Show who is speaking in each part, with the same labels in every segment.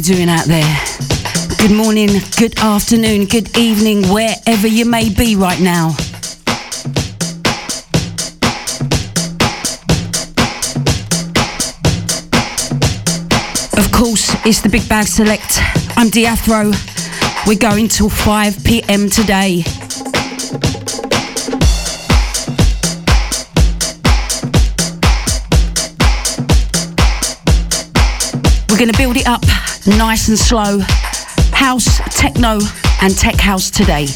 Speaker 1: we doing out there? Good morning, good afternoon, good evening, wherever you may be right now. Of course, it's the Big Bag Select. I'm DeeAfro. We're going till 5 pm today. We're going to build it up nice and slow. House, techno, and tech house today.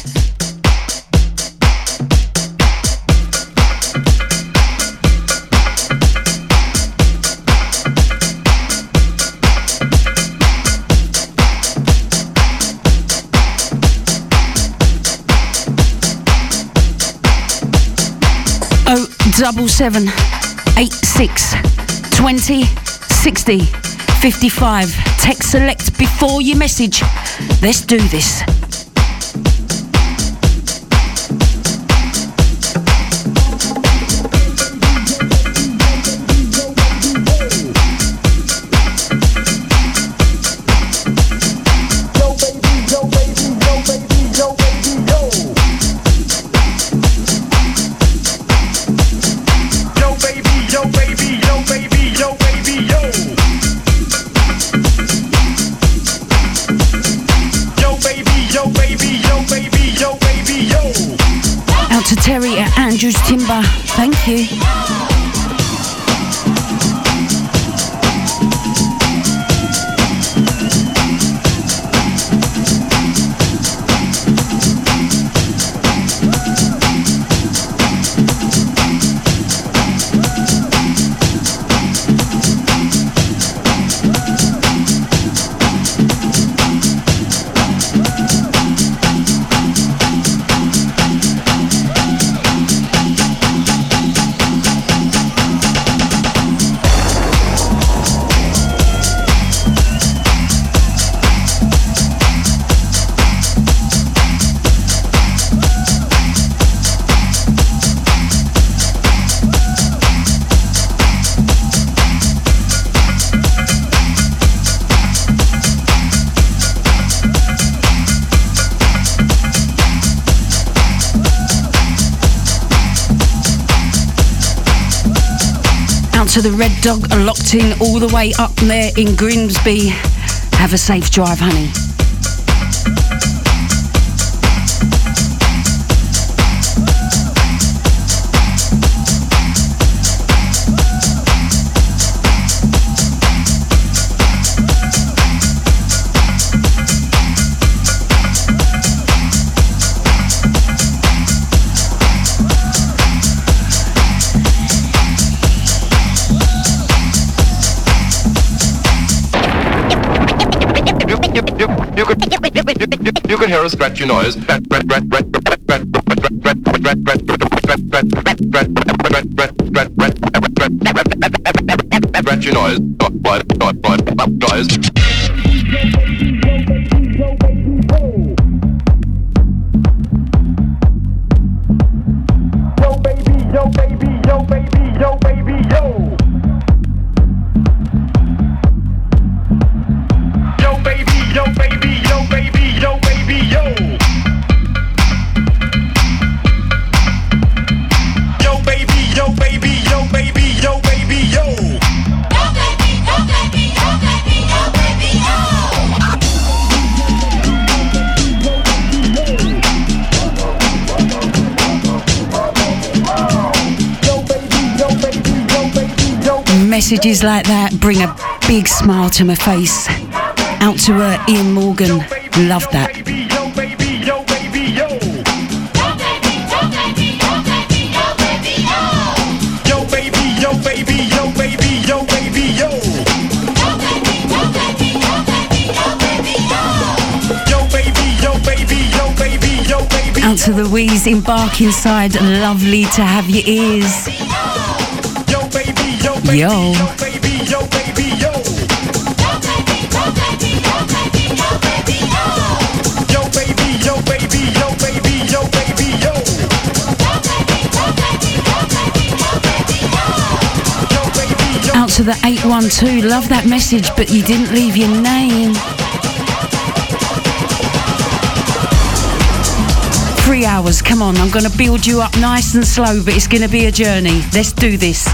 Speaker 1: 077 86 20 60 55. Text select before you message. Let's do this. Thank you. To the Red Dog locked in all the way up there in Grimsby. Have a safe drive, honey.
Speaker 2: You can hear a scratchy noise. Scratchy noise. Noise. Messages like that bring a big smile to my face. Out to her, Ian Morgan. Love that. Out to the Wheeze in Barkingside, lovely to have your ears yo. Out to the 812, love that message, but you didn't leave your name.
Speaker 1: Three hours, come on, I'm going to build you up nice and slow, but it's going to be a journey. Let's do this.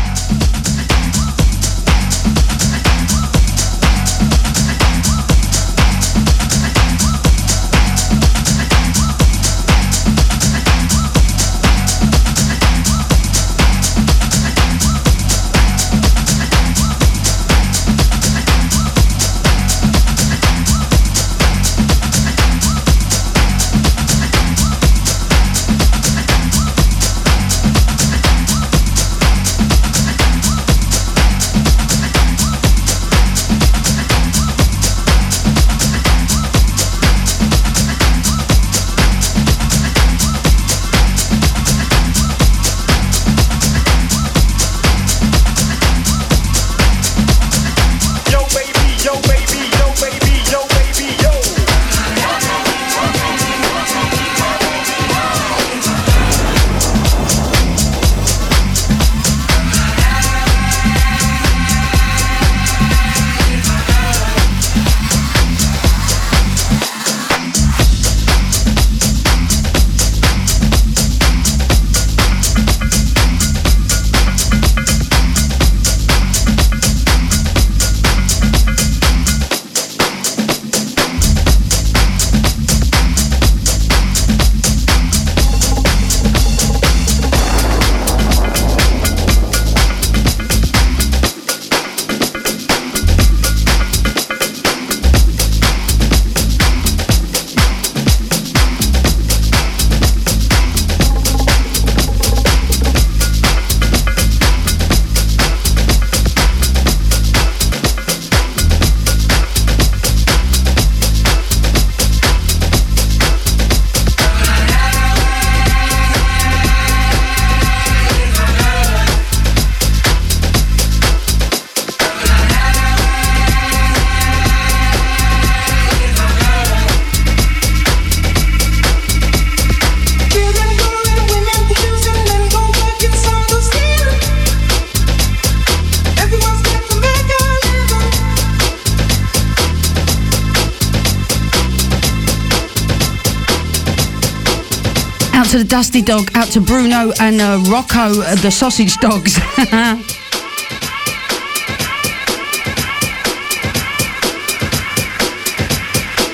Speaker 1: Dusty Dog, out to Bruno and uh, Rocco, uh, the Sausage Dogs.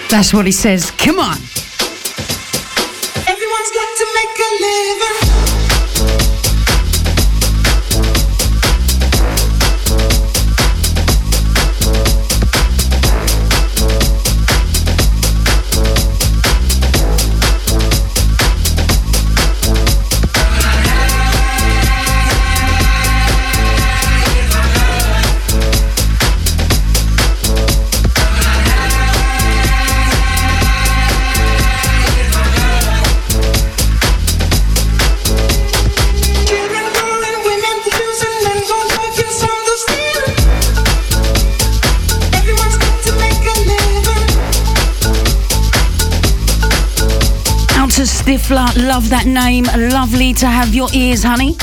Speaker 1: That's what he says. Come on. Love that name. Lovely to have your ears, honey.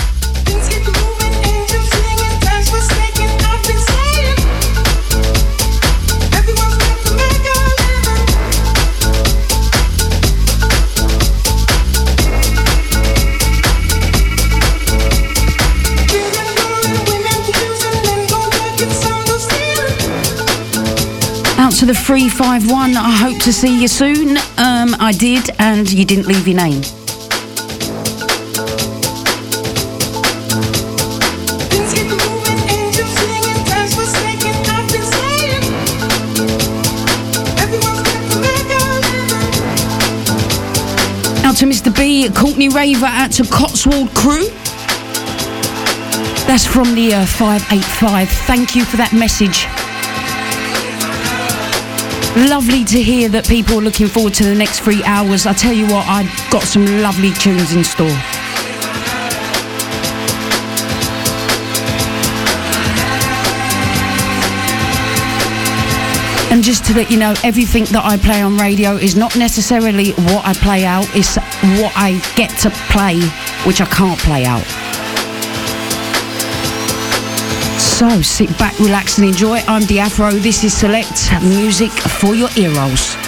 Speaker 1: Out to the 351. I hope to see you soon. Um, I did, and you didn't leave your name. Out to Mr. B, Courtney Raver, out to Cotswold Crew. That's from the uh, 585. Thank you for that message. Lovely to hear that people are looking forward to the next three hours. I tell you what, I've got some lovely tunes in store. And just to let you know, everything that I play on radio is not necessarily what I play out, it's what I get to play, which I can't play out. So sit back, relax, and enjoy. I'm Afro. This is Select Music for your ear rolls.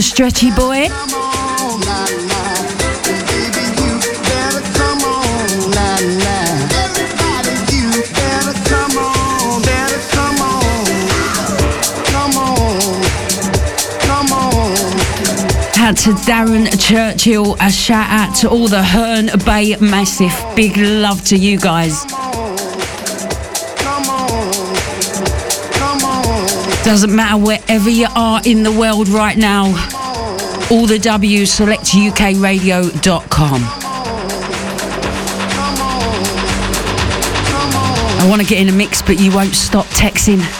Speaker 1: To Stretchy Boy. To Darren Churchill, a shout out to all the Herne Bay Massive. Big love to you guys. Doesn't matter wherever you are in the world right now. All the W selectukradio.com. I want to get in a mix, but you won't stop texting.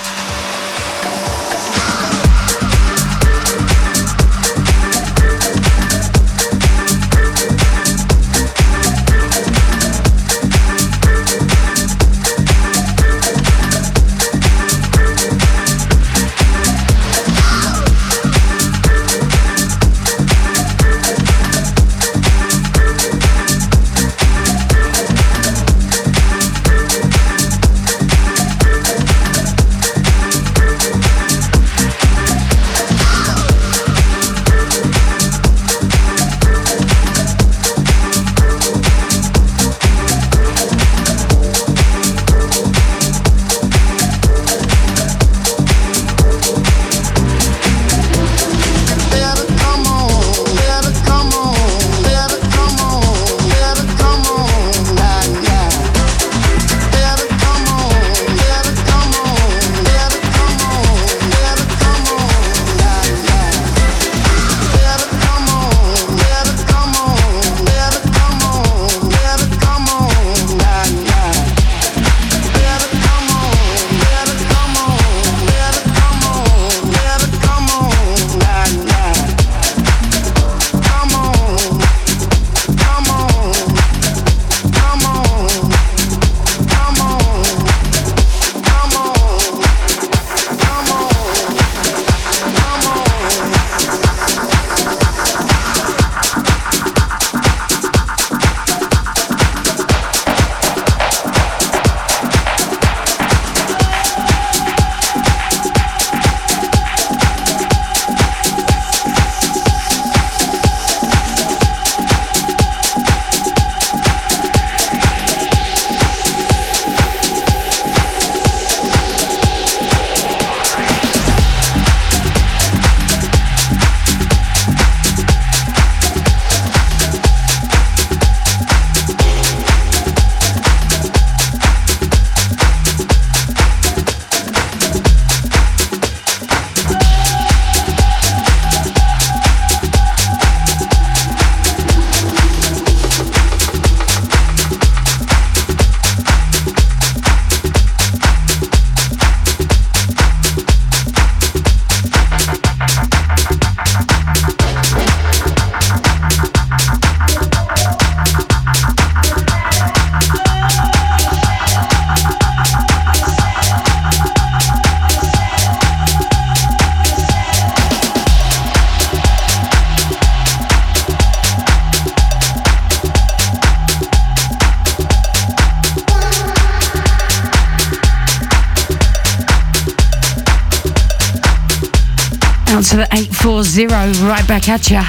Speaker 1: To the 840, right back at ya.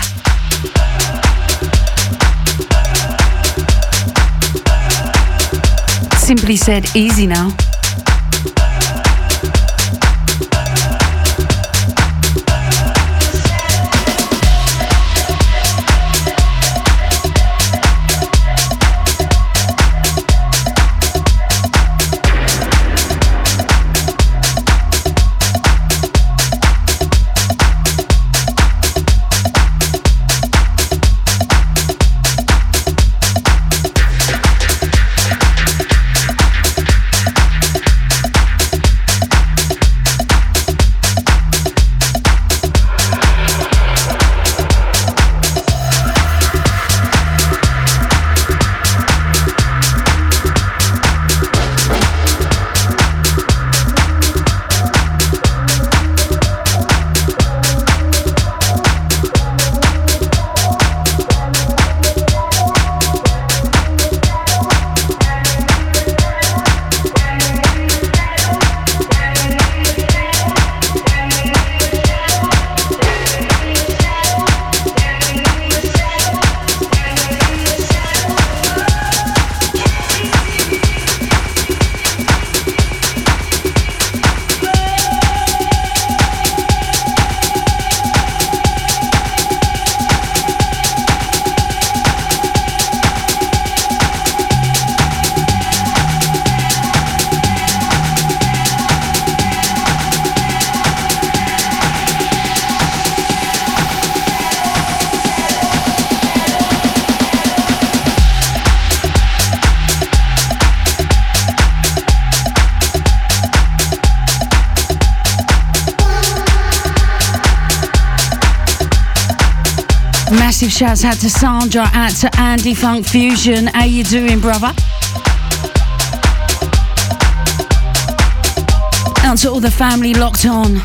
Speaker 1: Simply said, easy now.
Speaker 3: Shouts out to Sandra, out to Andy Funk Fusion. How you doing, brother? Out to all the family locked on.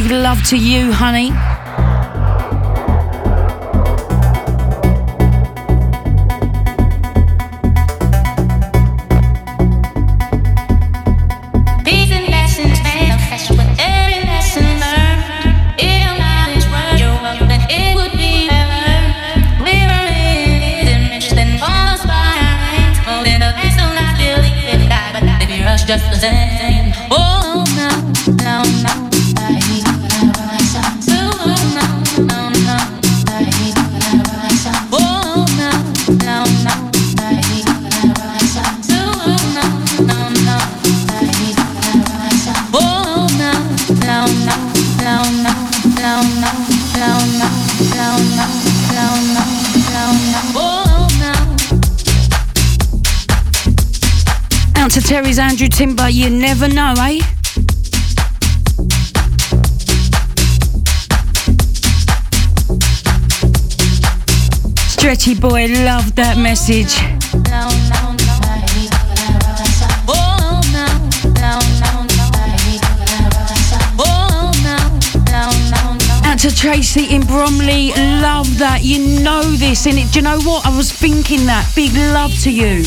Speaker 3: Big, love to you, honey. Terry's Andrew Timber, you never know, eh? Stretchy boy, love that message. Out to Tracy in Bromley, love that. You know this, and it, do you know what? I was thinking that. Big love to you.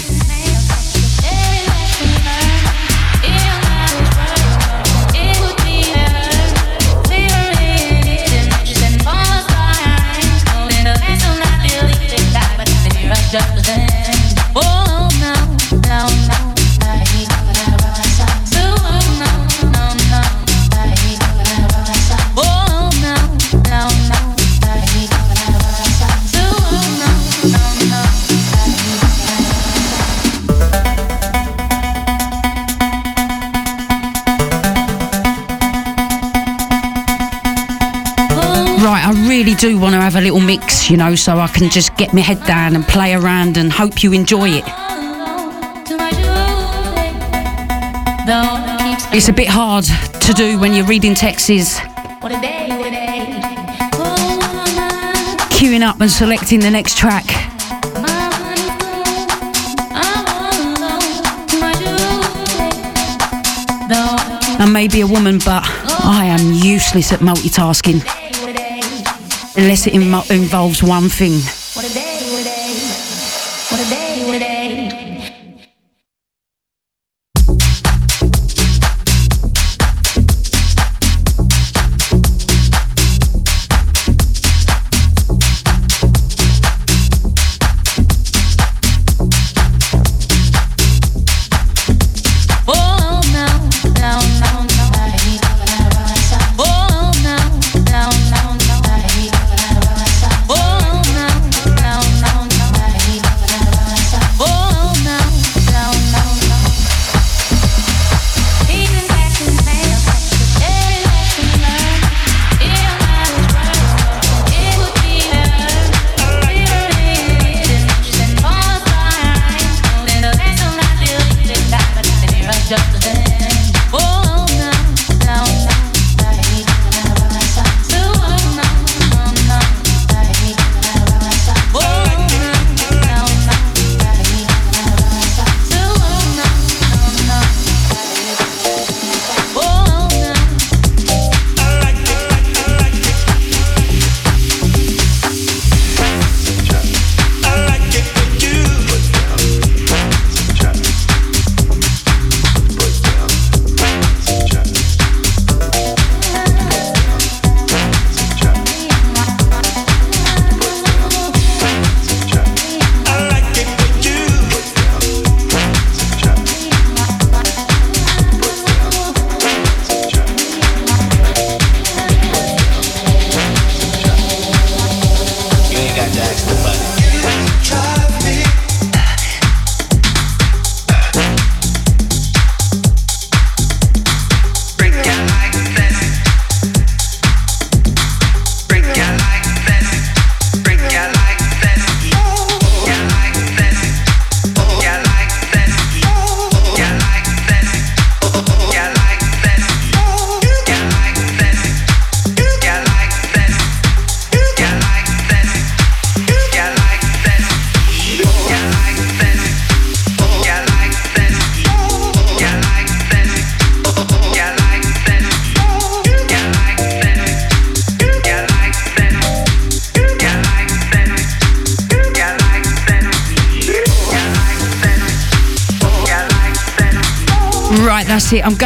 Speaker 3: Do want to have a little mix, you know, so I can just get my head down and play around and hope you enjoy it. It's a bit hard to do when you're reading texts. Queuing up and selecting the next track. I may be a woman, but I am useless at multitasking unless it Im- involves one thing.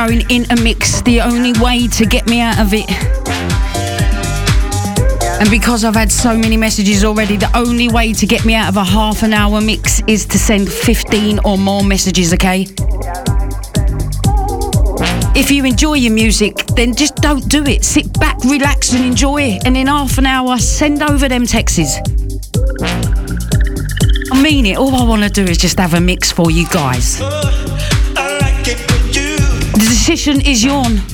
Speaker 1: Going in a mix. The only way to get me out of it. And because I've had so many messages already, the only way to get me out of a half an hour mix is to send 15 or more messages, okay? If you enjoy your music, then just don't do it. Sit back, relax, and enjoy it. And in half an hour, send over them texts. I mean it. All I want to do is just have a mix for you guys. Decision is yours.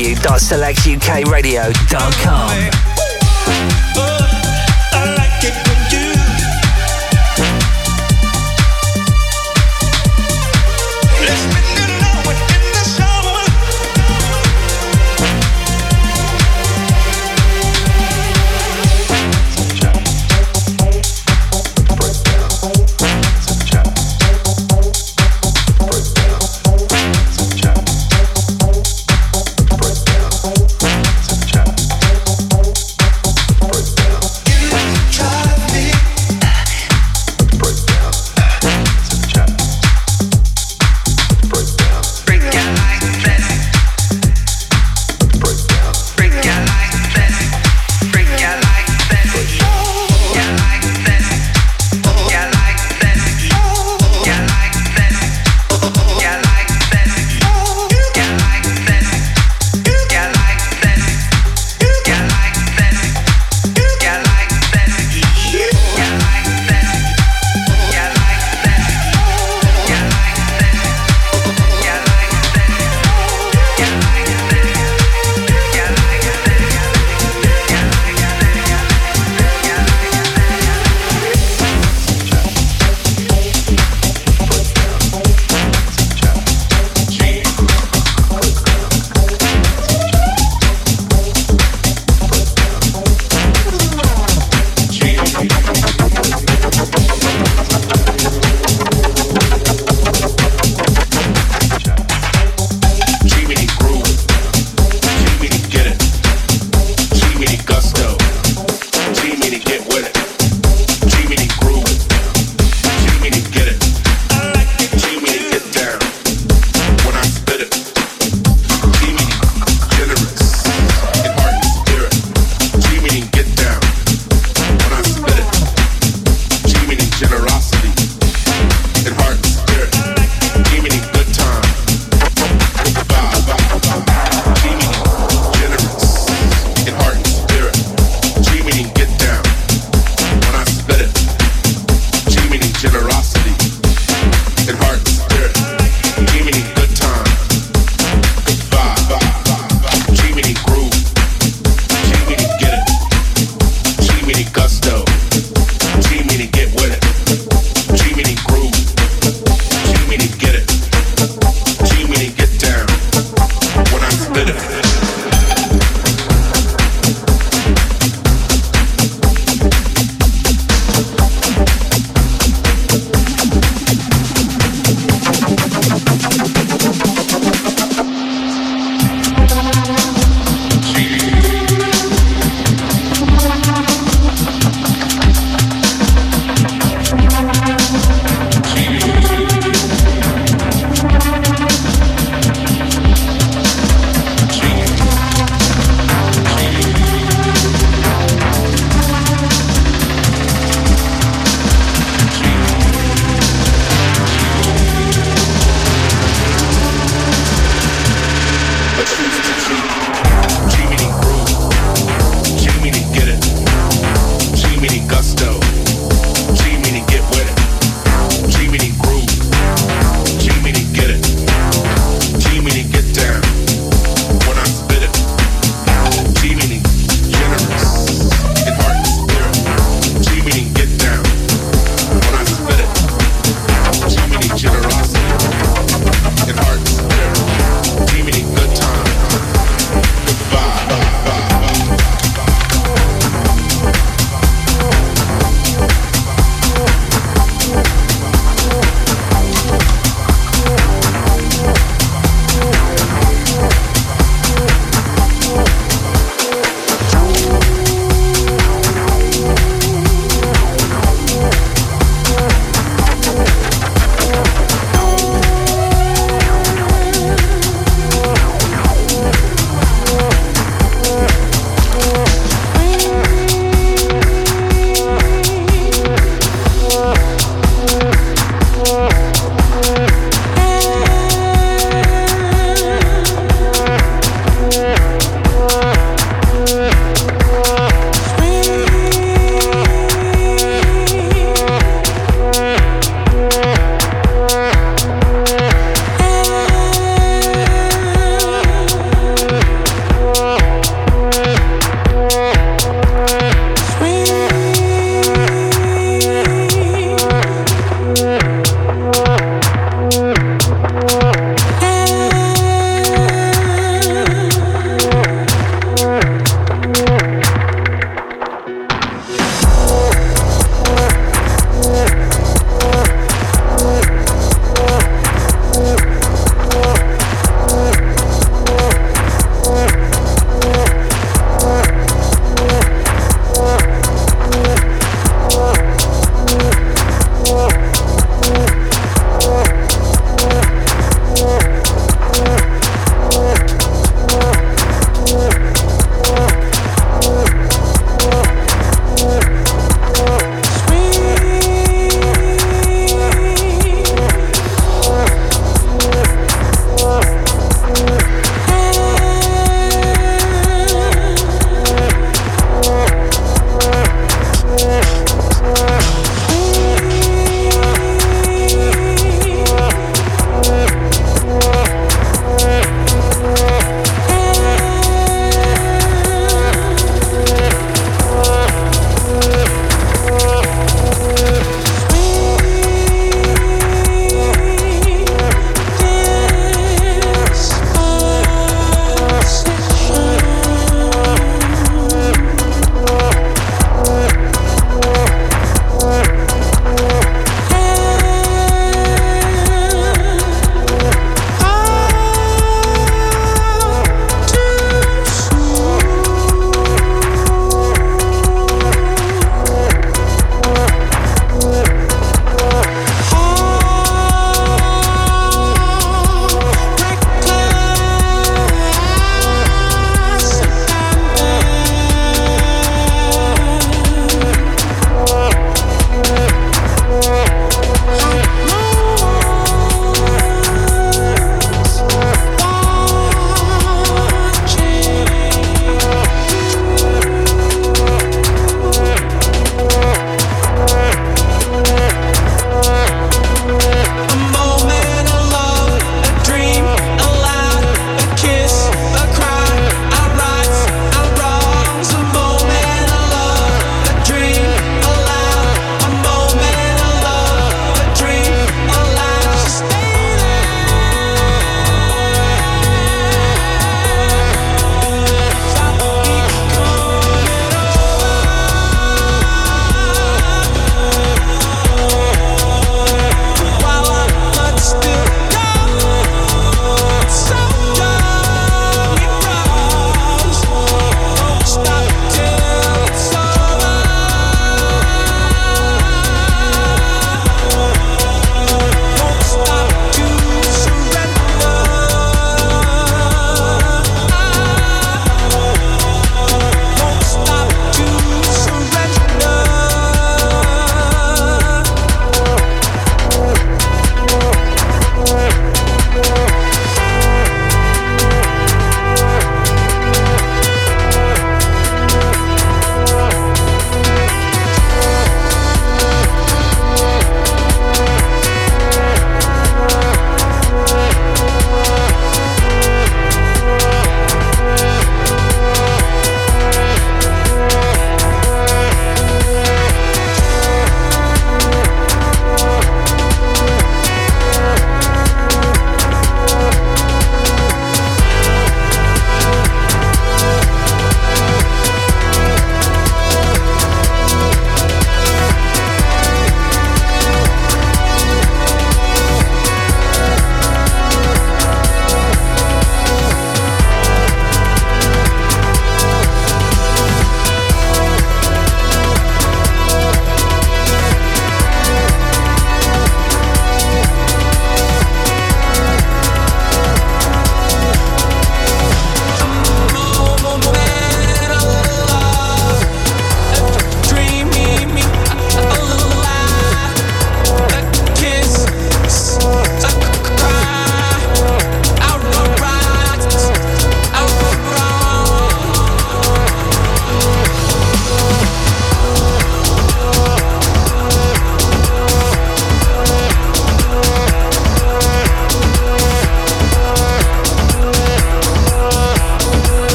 Speaker 4: www.selectukradio.com.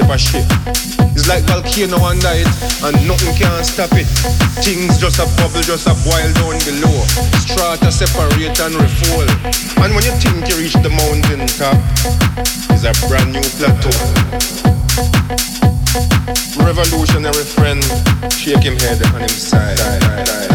Speaker 5: paper shit. It's like volcano under it, and nothing can stop it. Things just a bubble, just a boil down below. Strata separate and refold. And when you think you reach the mountain top, it's a brand new plateau. Revolutionary friend, shake him head on him side.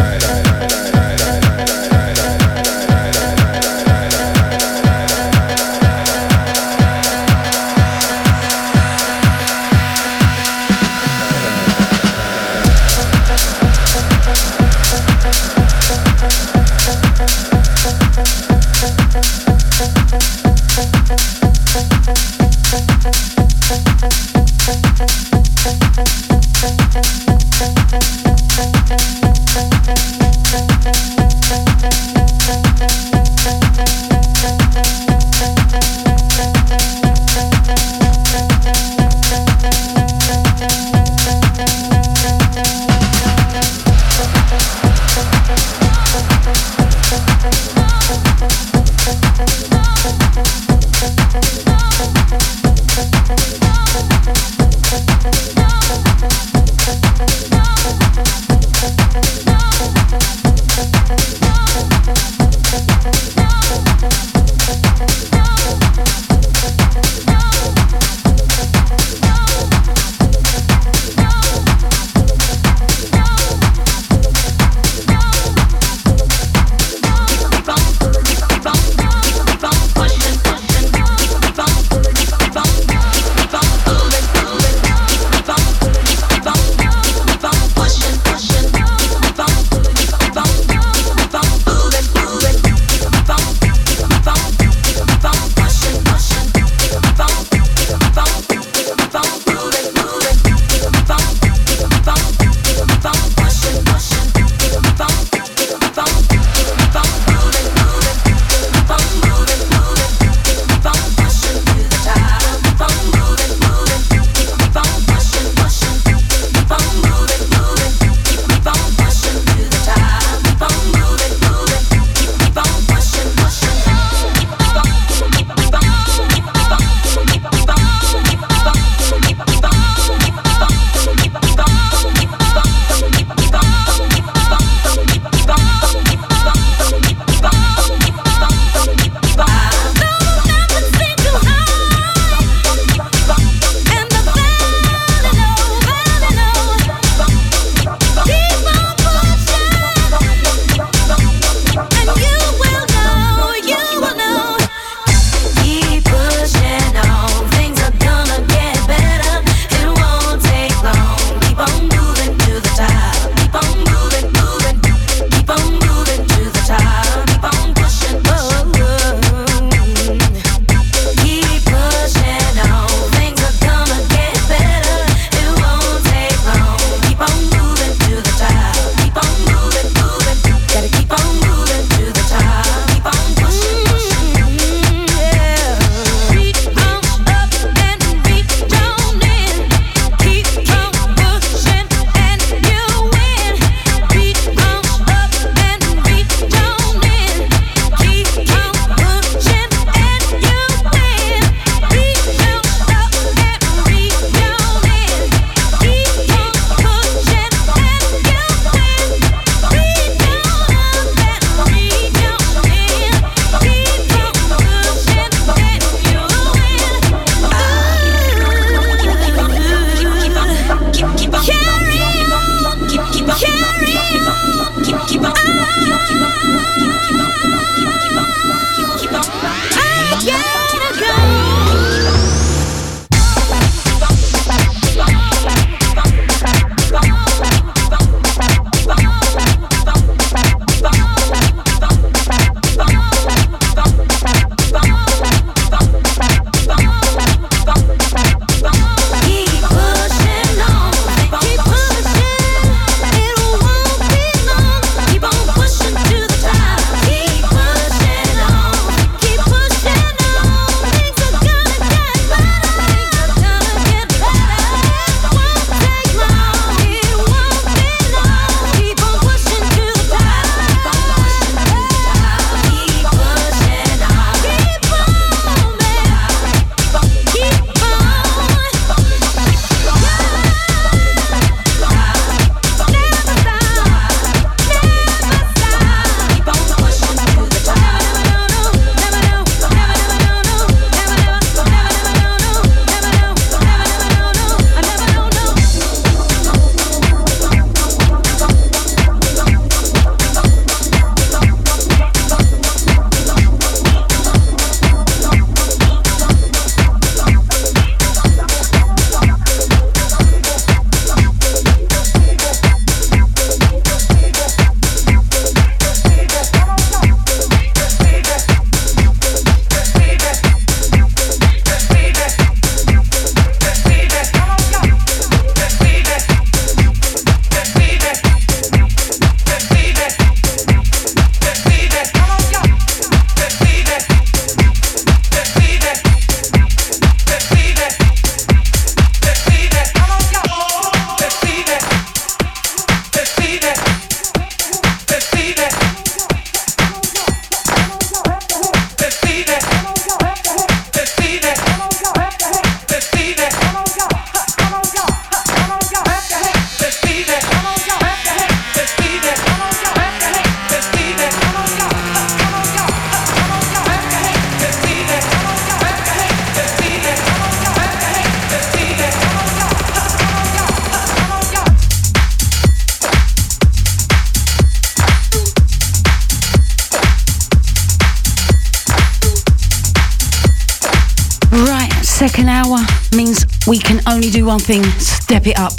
Speaker 1: One thing step it up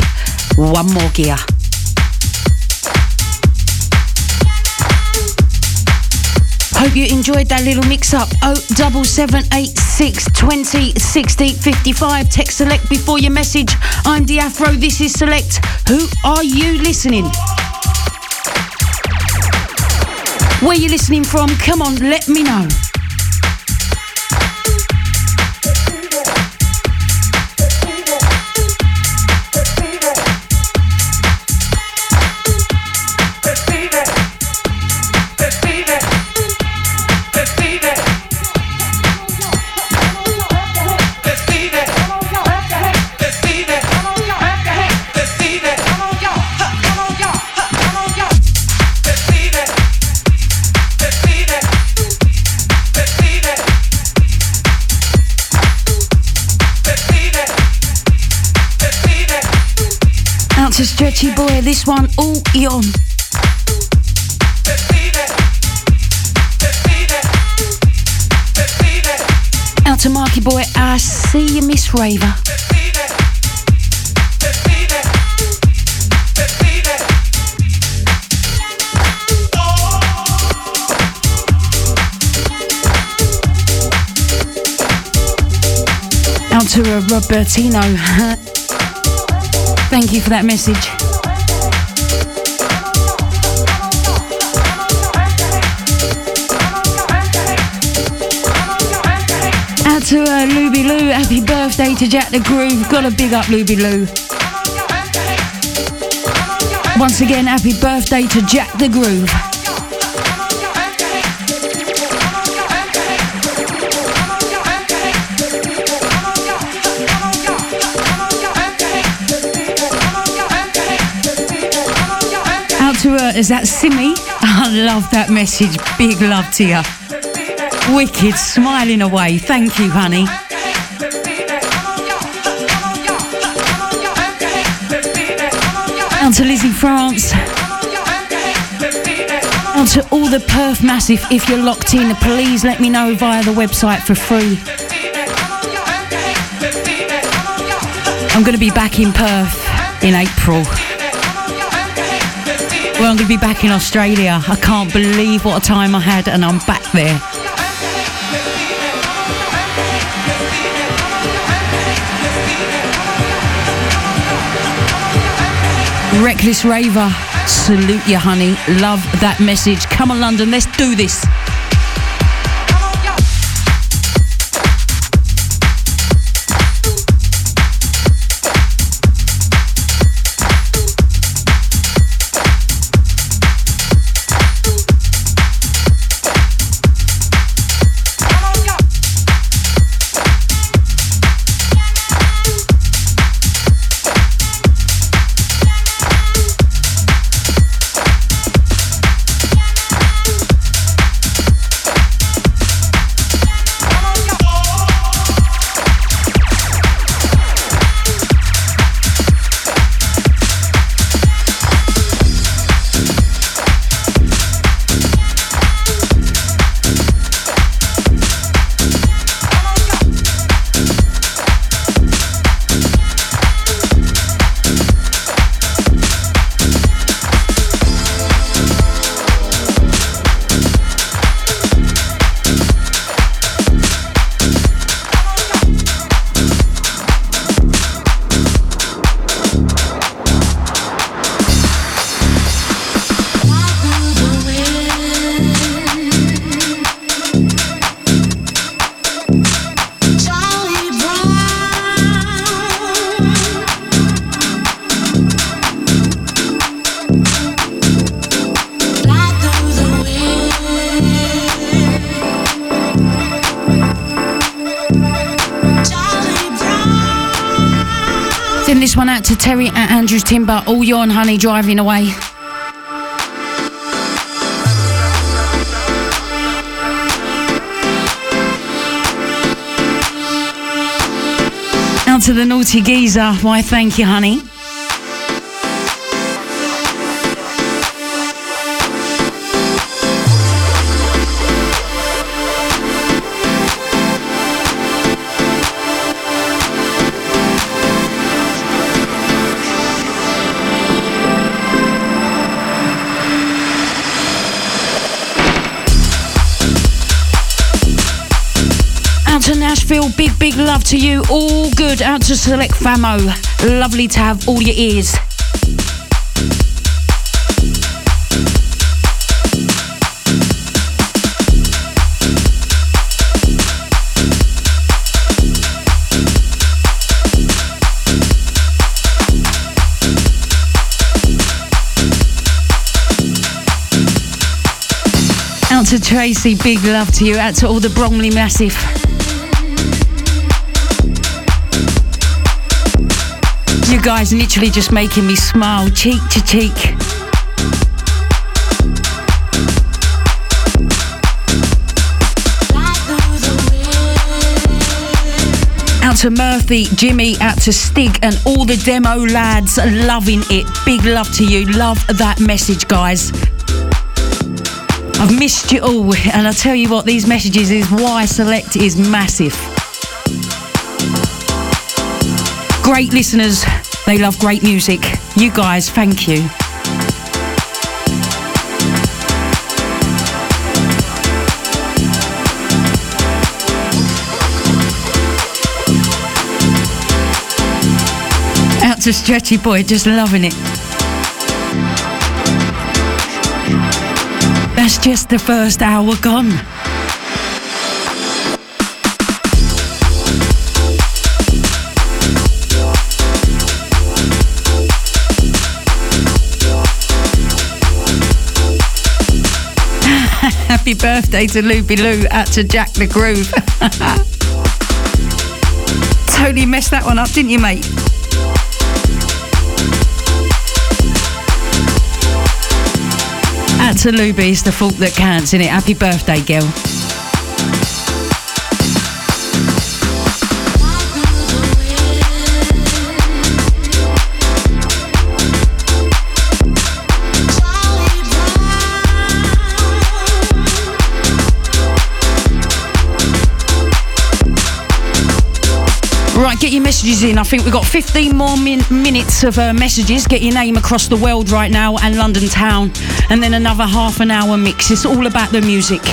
Speaker 1: one more gear. Hope you enjoyed that little mix up. Oh, double seven eight six twenty sixty fifty five. Text select before your message. I'm DeeAfro. This is Select. Who are you listening? Where you listening from? Come on, let me know. To Stretchy Boy, this one all yon. Out to Marky Boy, I see you, Miss Raver. Out to Robertino. Thank you for that message. Out to uh, Luby Lou, happy birthday to Jack the Groove. Got a big up, Luby Lou. Once again, happy birthday to Jack the Groove. Is that Simmy. I love that message. Big love to you. Wicked, smiling away. Thank you, honey. Out to Lizzie France. Out to all the Perth Massive. If you're locked in, please let me know via the website for free. I'm going to be back in Perth in April. Well, I'm going to be back in Australia. I can't believe what a time I had, and I'm back there. Reckless Raver, salute you, honey. Love that message. Come on, London, let's do this. All on, honey, driving away. Out to the naughty geezer. Why, thank you, honey. Nashville, big, big love to you. All good. Out to Select Famo. Lovely to have all your ears. Out to Tracy, big love to you. Out to all the Bromley Massive. Guys literally just making me smile cheek to cheek. Out to Murphy, Jimmy, out to Stig, and all the demo lads loving it. Big love to you. Love that message, guys. I've missed you all, and I tell you what, these messages is why Select is massive. Great listeners, they love great music. You guys, thank you. Out to Stretchy Boy, just loving it. That's just the first hour gone. Happy birthday to Luby Lou, at to Jack the Groove. totally messed that one up, didn't you, mate? At to Luby, it's the fault that counts, innit? Happy birthday, girl. Right, get your messages in. I think we've got 15 more min- minutes of uh, messages. Get your name across the world right now and London town. And then another half an hour mix. It's all about the music.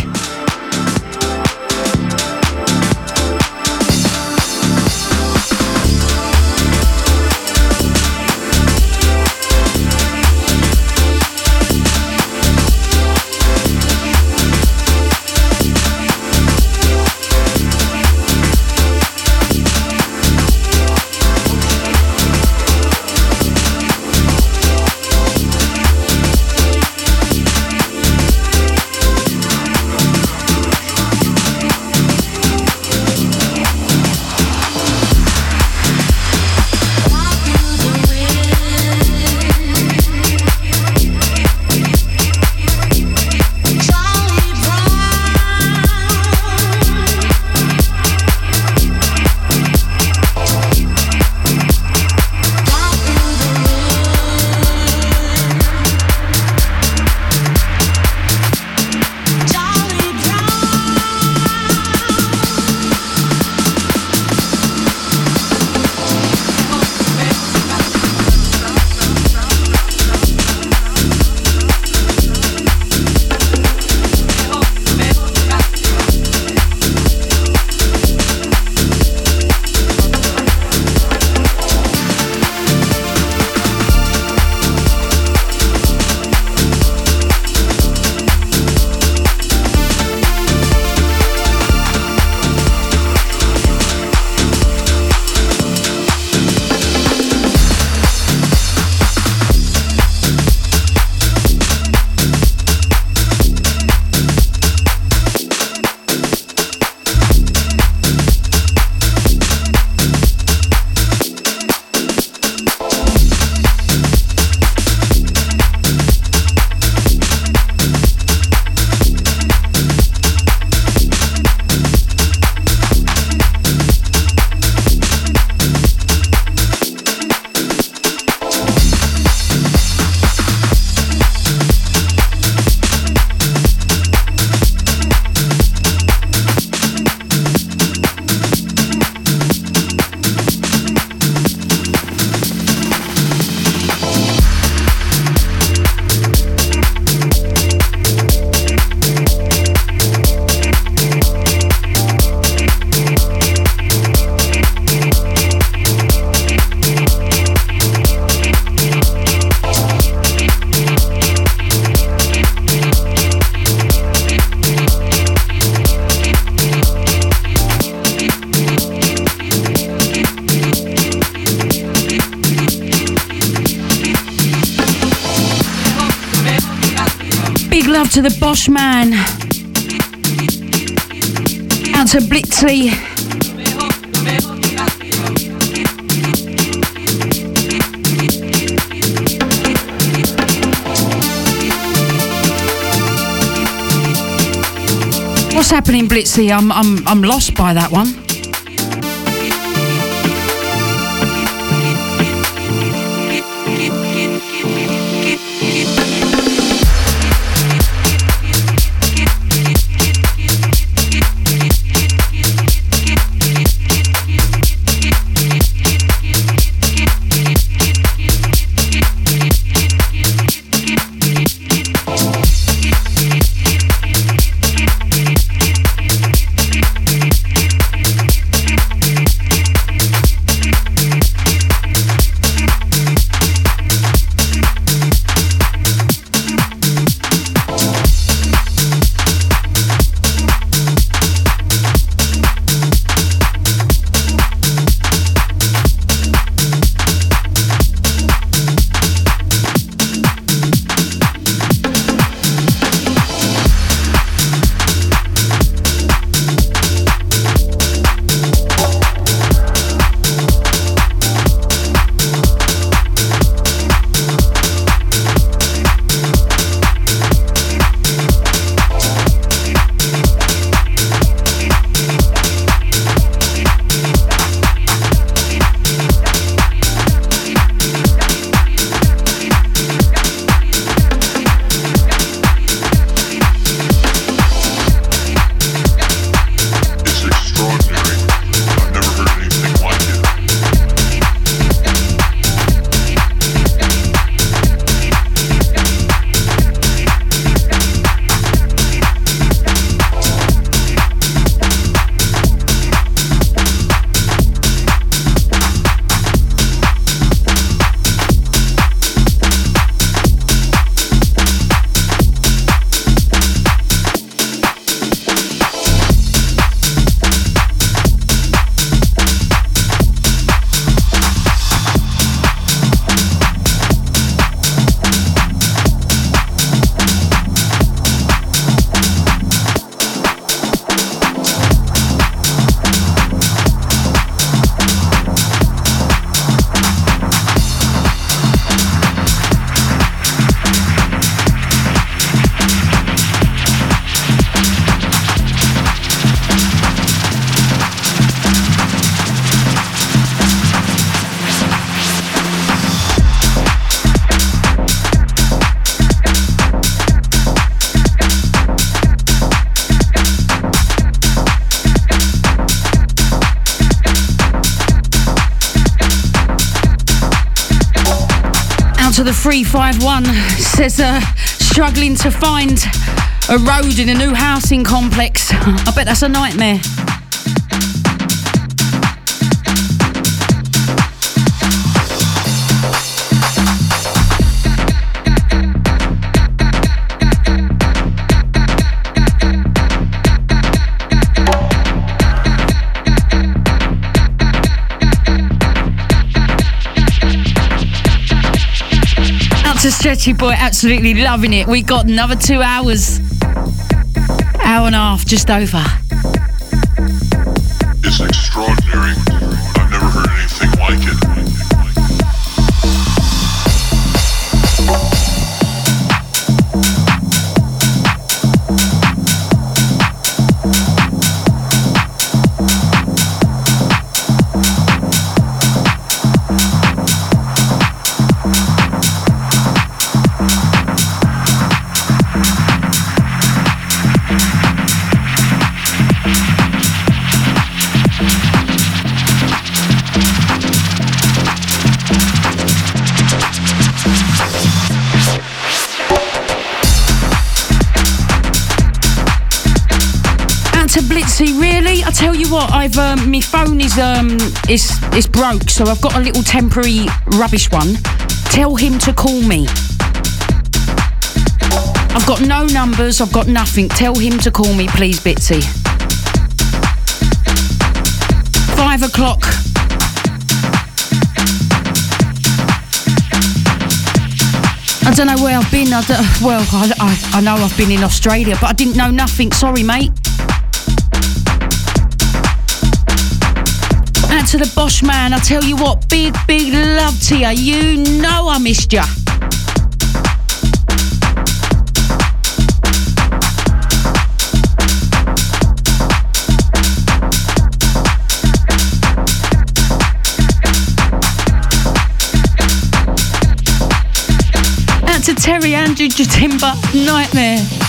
Speaker 1: Blitzly. What's happening, Blitzly? I'm, I'm, I'm lost by that one. 351 says, uh, struggling to find a road in a new housing complex. I bet that's a nightmare. To Stretchy Boy, absolutely loving it. We got another two hours, hour and a half, just over. You what, I've um, my phone is um is is broke, so I've got a little temporary rubbish one. Tell him to call me. I've got no numbers, I've got nothing. Tell him to call me, please, Bitsy. Five o'clock. I don't know where I've been. I well, I, I, I know I've been in Australia, but I didn't know nothing. Sorry, mate. To the Bosch man, I tell you what, big, big love to you. You know I missed you. Out to Terry Andrew Jatimba Nightmare.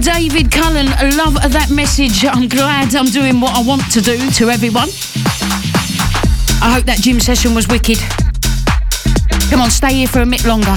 Speaker 1: David Cullen, love that message. I'm glad I'm doing what I want to do to everyone. I hope that gym session was wicked. Come on, stay here for a bit longer.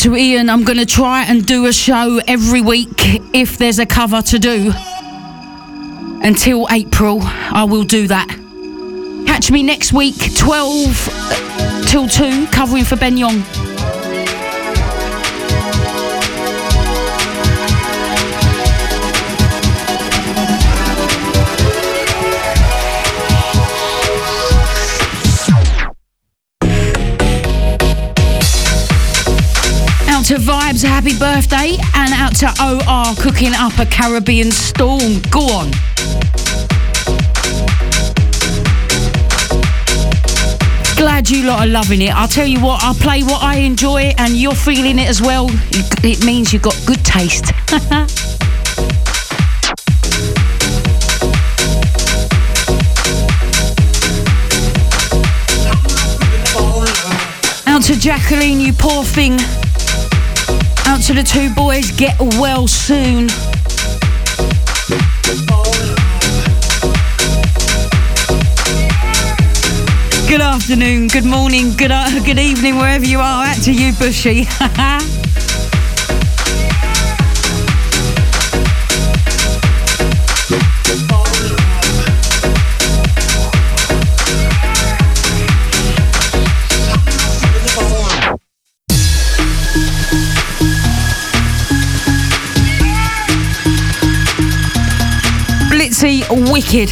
Speaker 1: To Ian, I'm going to try and do a show every week if there's a cover to do. Until April, I will do that. Catch me next week, 12 till 2, covering for Ben Young. To Vibes, happy birthday, and out to OR cooking up a Caribbean storm. Go on. Glad you lot are loving it. I'll tell you what, I'll play what I enjoy and you're feeling it as well. It means you've got good taste. out to Jacqueline, you poor thing. Out to the two boys, get well soon. Good afternoon, good morning, good uh, good evening, wherever you are. Out to you, Bushy. wicked.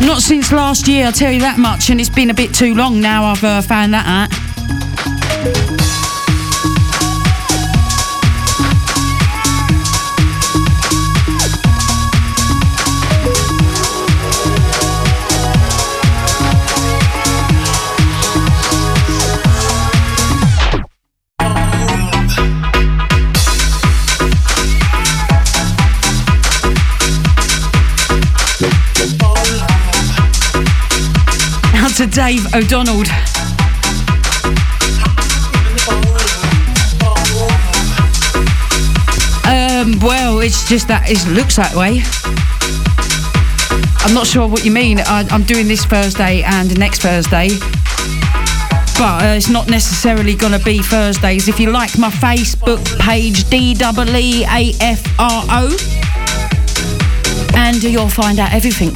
Speaker 1: Not since last year, I'll tell you that much, and it's been a bit too long now I've uh, found that out. Dave O'Donnell. Um, well, it's just that it looks that way. I'm not sure what you mean. I, am doing this Thursday and next Thursday, but uh, it's not necessarily going to be Thursdays. If you like my Facebook page, D W E A F R O, and you'll find out everything.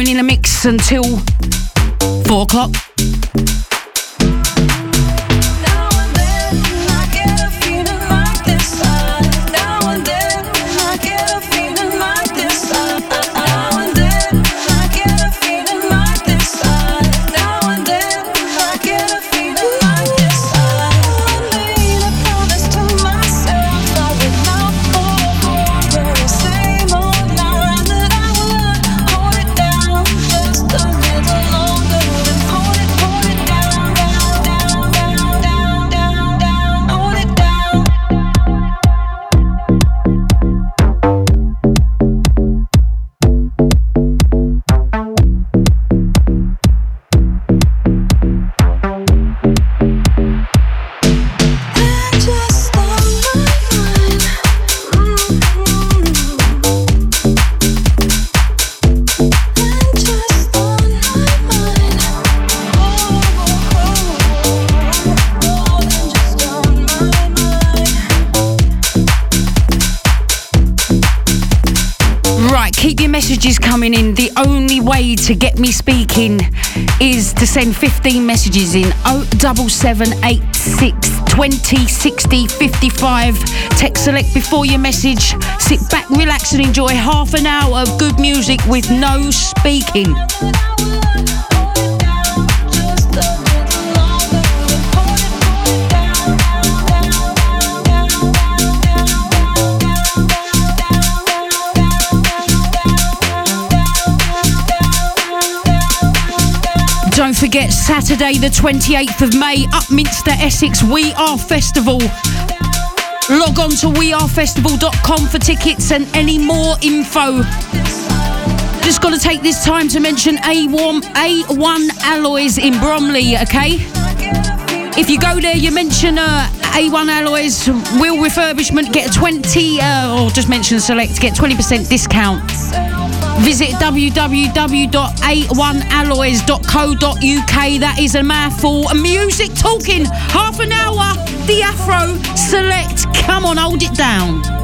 Speaker 1: Going in a mix until coming in, the only way to get me speaking is to send 15 messages in 07786 20 60 55. Text select before your message. Sit back, relax, and enjoy half an hour of good music with no speaking. Saturday, the 28th of May, Upminster, Essex, We Are Festival. Log on to wearefestival.com for tickets and any more info. Just got to take this time to mention A1, A1 Alloys in Bromley, okay? If you go there, you mention uh, A1 Alloys, wheel refurbishment, get a 20, uh, or just mention select, get 20% discount. Visit www.a1alloys.co.uk. That is a mouthful. Music talking, half an hour. DeeAfro Select. Come on, hold it down.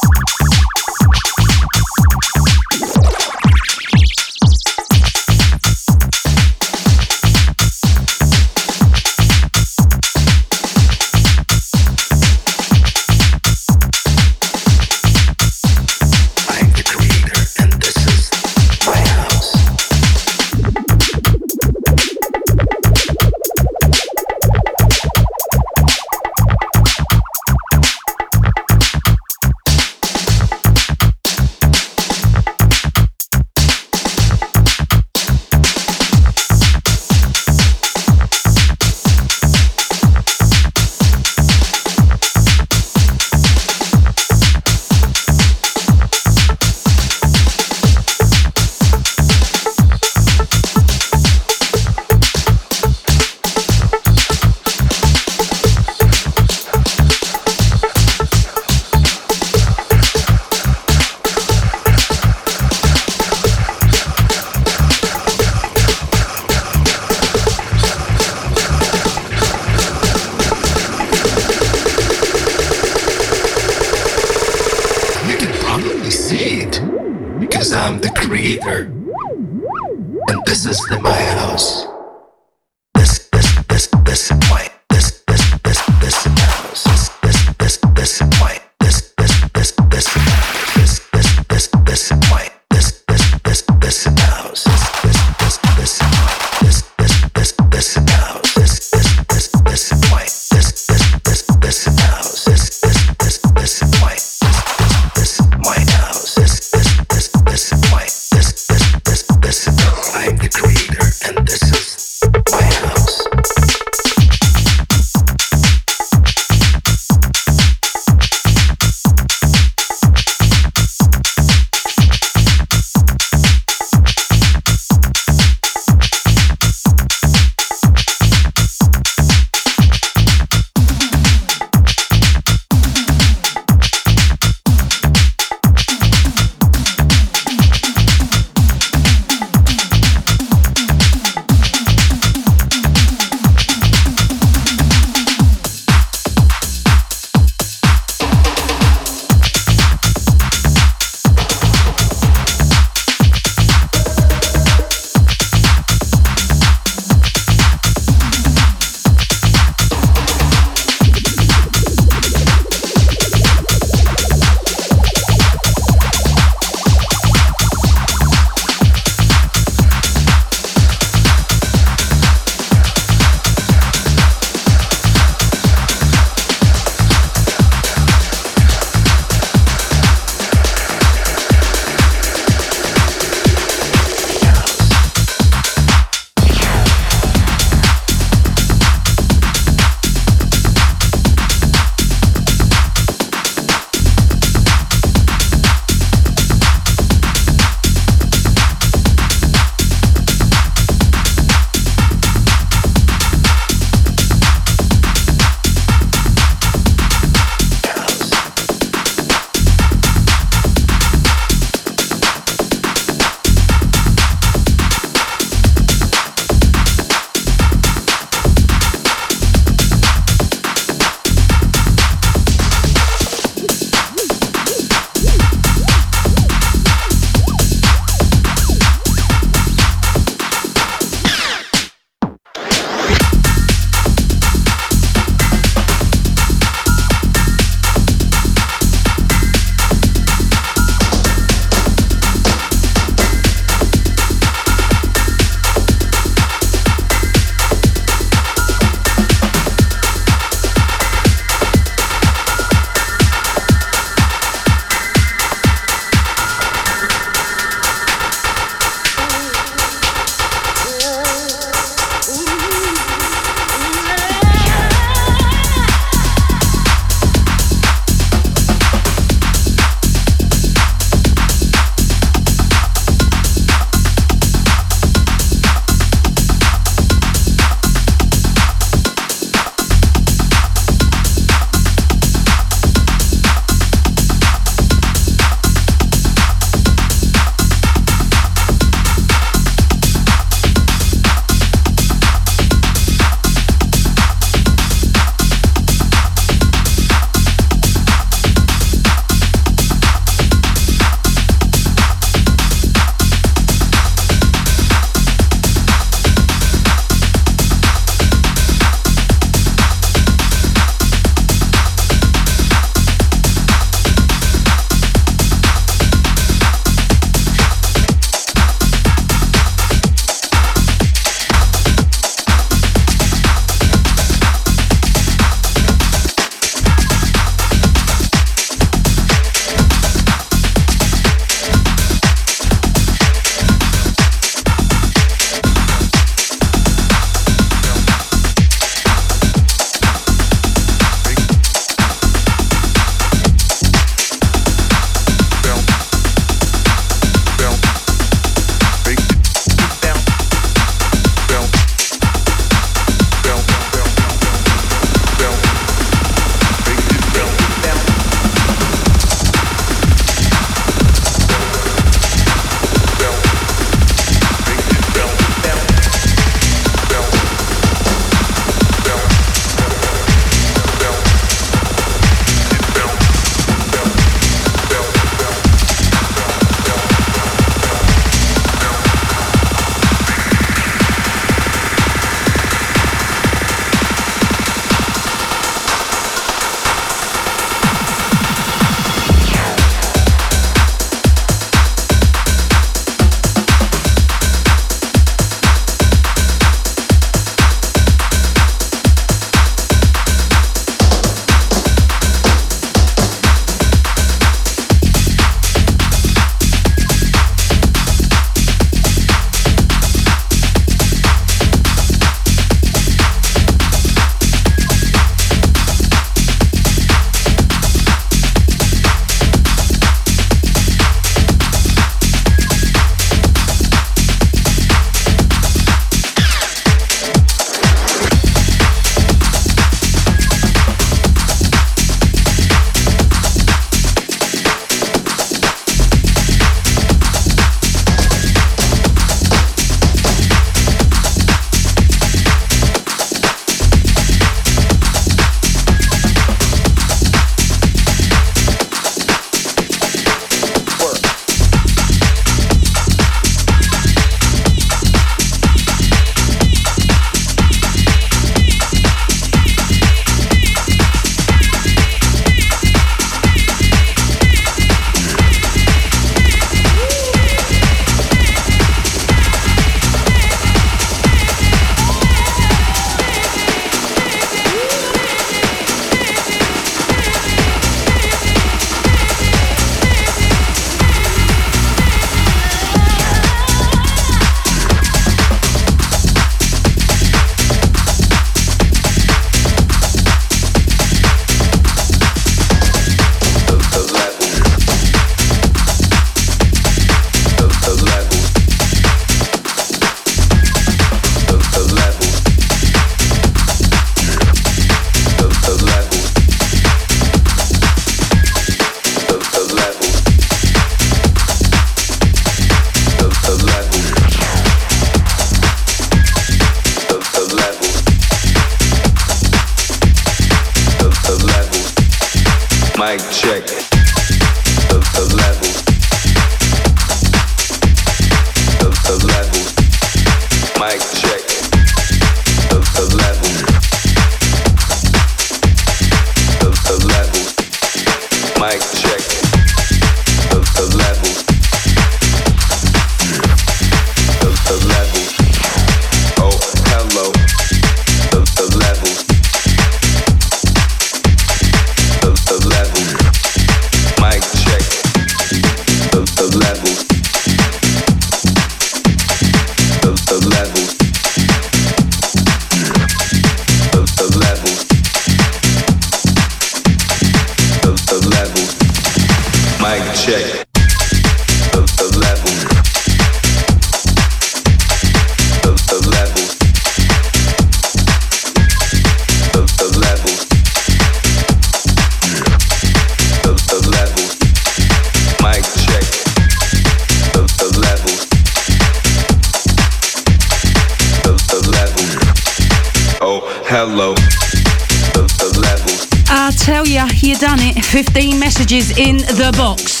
Speaker 1: Messages in the box.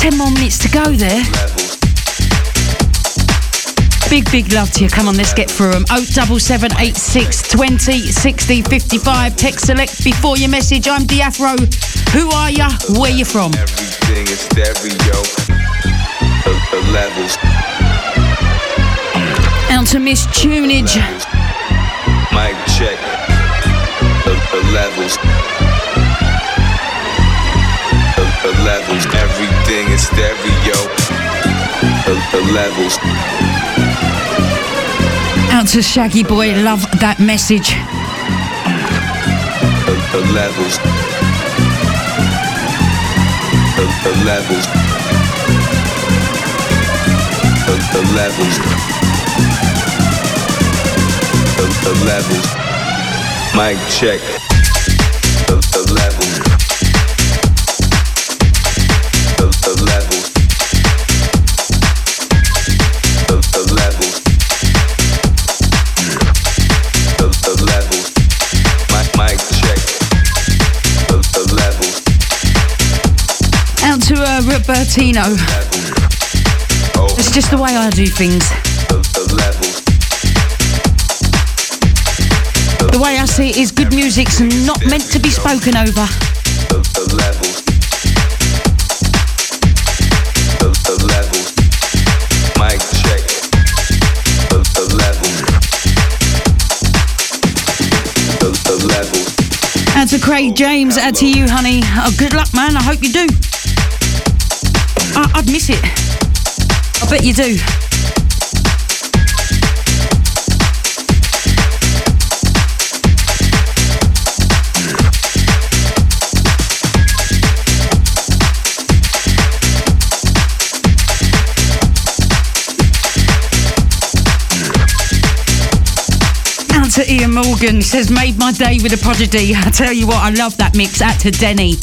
Speaker 1: 10 more minutes to go there. Big, big love to you. Come on, let's get through them. 07786 20 60 55. Text select before your message. I'm DeeAfro. Who are you? Where you from?
Speaker 6: Everything is stereo. The, the levels.
Speaker 1: Out to Miss Tunage.
Speaker 6: Mic check. The, the levels. levels. Stereo. The, the levels.
Speaker 1: Out to Shaggy Boy, love that message.
Speaker 6: The, the levels. The, the levels. The, the levels. The, the levels. Mic check.
Speaker 1: Bertino. It's just the way I do things. The way I see it is good music's not meant to be spoken over. And to Craig James, add to you, honey. Oh, good luck, man. I hope you do. I, I'd miss it. I bet you do. to Ian Morgan says made my day with a prodigy. I tell you what, I love that mix. Out to Denny.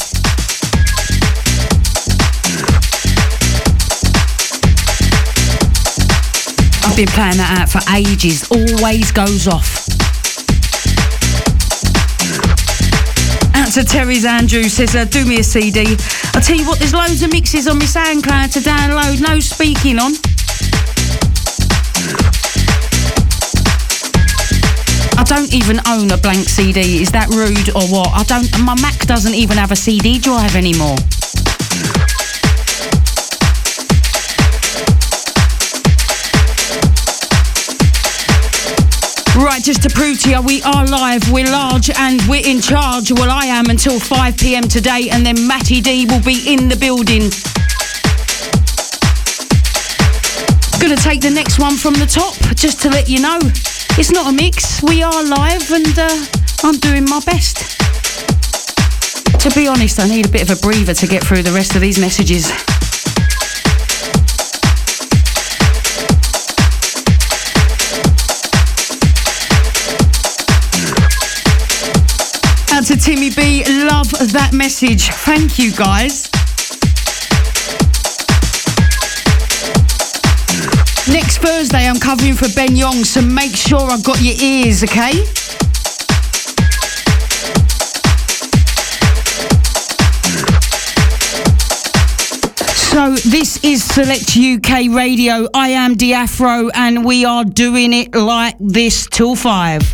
Speaker 1: Been playing that out for ages. Always goes off. To Terry's Andrew says, uh, do me a CD. I'll tell you what, there's loads of mixes on my SoundCloud to download. No speaking on. I don't even own a blank CD. Is that rude or what? I don't. My Mac doesn't even have a CD drive anymore. Right, just to prove to you, we are live, we're large, and we're in charge. Well, I am until 5 pm today, and then Matty D will be in the building. Gonna take the next one from the top, just to let you know. It's not a mix, we are live, and uh, I'm doing my best. To be honest, I need a bit of a breather to get through the rest of these messages. Timmy B. Love that message. Thank you, guys. Next Thursday, I'm covering for Ben Young, so make sure I've got your ears, okay? So, this is Select UK Radio. I am DeeAfro, and we are doing it like this till five.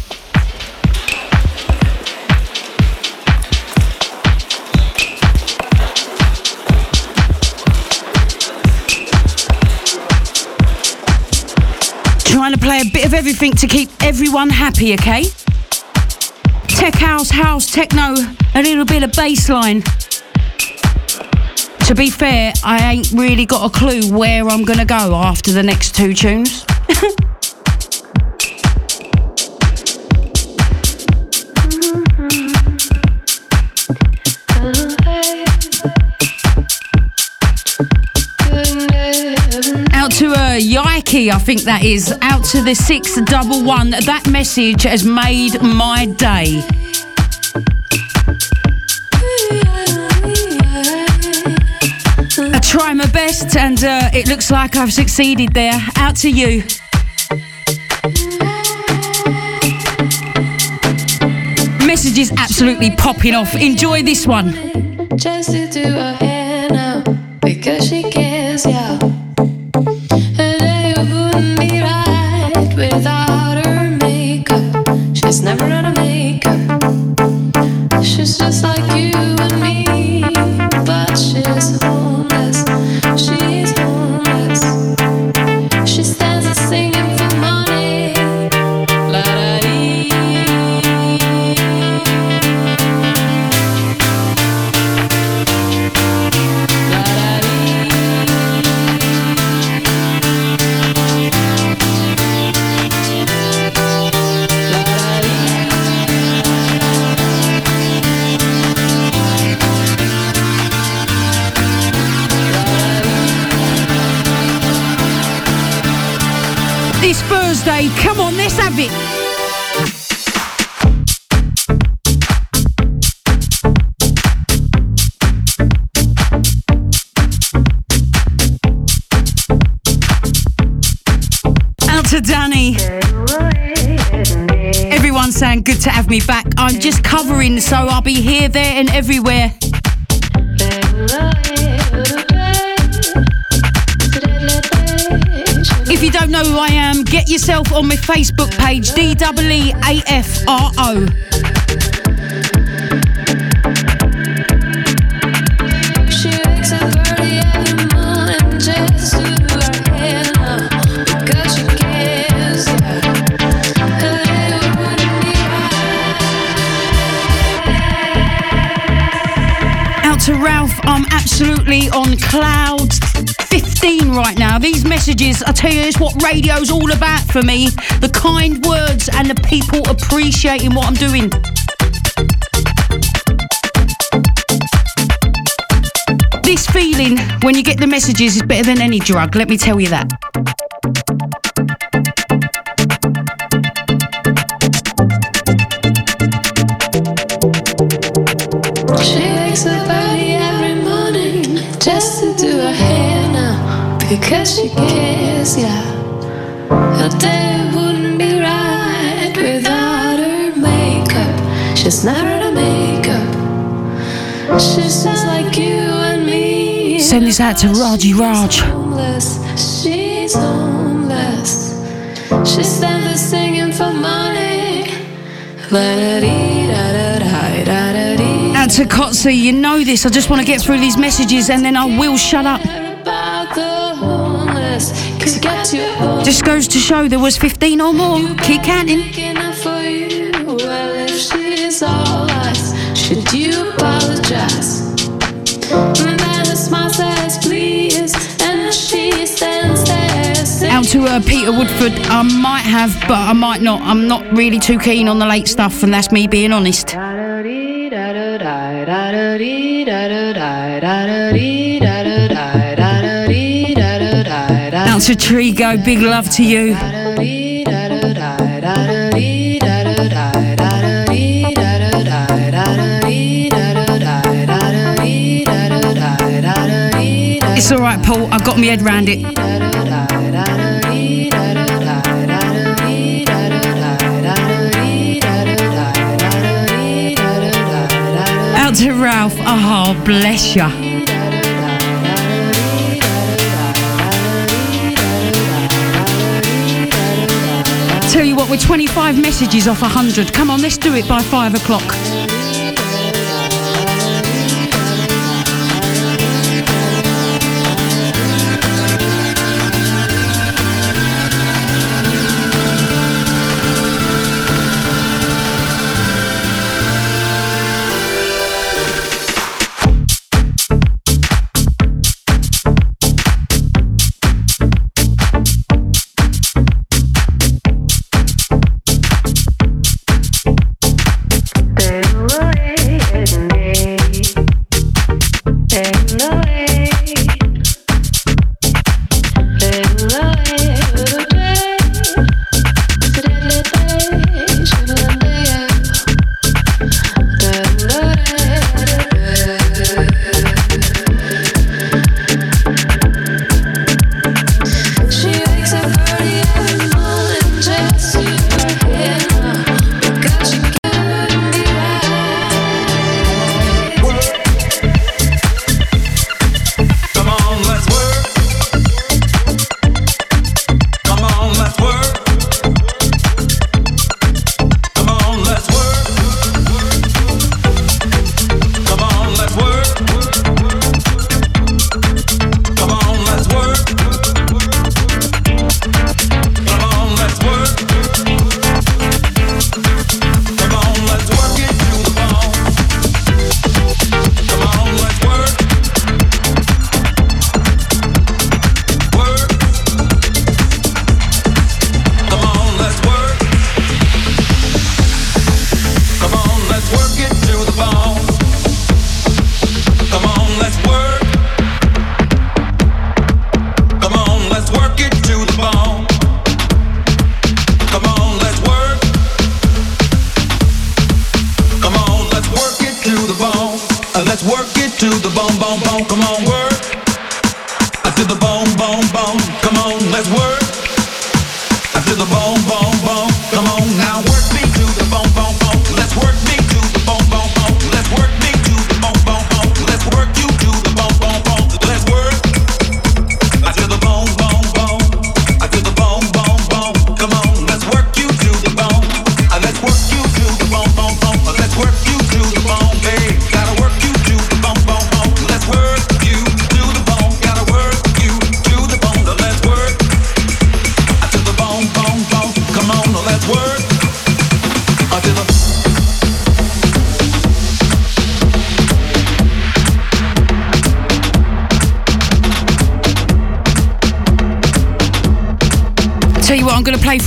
Speaker 1: A bit of everything to keep everyone happy, okay? Tech house, house, techno, a little bit of bassline. To be fair, I ain't really got a clue where I'm gonna go after the next two tunes. Out to a uh, I think that is. Out to the 611. That message has made my day. I try my best and uh, it looks like I've succeeded there. Out to you. Message is absolutely popping off. Enjoy this one.
Speaker 7: Just to do her hair now because she cares, yeah.
Speaker 1: Danny. Everyone's saying good to have me back. I'm just covering, so I'll be here, there, and everywhere. If you don't know who I am, get yourself on my Facebook page, D on cloud 15 right now. These messages, I tell you, it's what radio's all about for me. The kind words and the people appreciating what I'm doing. This feeling when you get the messages is better than any drug, let me tell you that.
Speaker 7: She wakes up because she cares. Yeah, her day wouldn't be right without her makeup. She's never out of makeup. She's just like you and me.
Speaker 1: Send this out to Raji Raj.
Speaker 7: homeless. She's homeless. She stands there singing for money.
Speaker 1: Out to Kotze, you know this. I just want to get through these messages and then I will shut up. Just goes to show there was 15 or more. Keep counting.
Speaker 7: Making up for you. Well, if she's all lies, should you apologize? And then a smile says please, and she stands there. singing.
Speaker 1: Out to uh, Peter Woodford, I might have, but I might not. I'm not really too keen on the late stuff, and that's me being honest. To Trigo, big love to you. It's alright, Paul, I've got my head round it. Out to Ralph, oh, bless ya. We're 25 messages off 100. Come on, let's do it by 5 o'clock.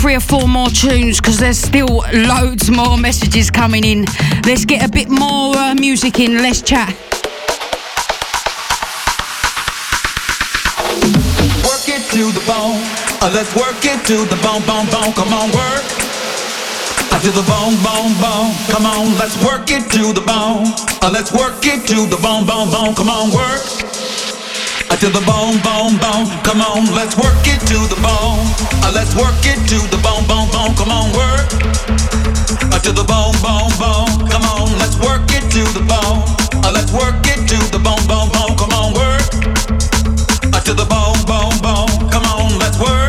Speaker 1: Three or four more tunes because there's still loads more messages coming in. Let's get a bit more uh, music in. Let's chat.
Speaker 8: Work it to the bone. Uh, let's work it to the bone, bone, bone. Come on, work. Uh, to the bone, bone, bone. Come on, let's work it to the bone. Uh, let's work it to the bone, bone, bone. Come on, work to the bone, bone, bone. Come on, let's work it to the bone. Uh, let's work it to the bone, bone, bone. Come on, work. Uh, to the bone, bone, bone. Come on, let's work it to the bone. Uh, let's work it to the bone, bone, bone. Come on, work. Uh, to the bone, bone, bone. Come on, let's work.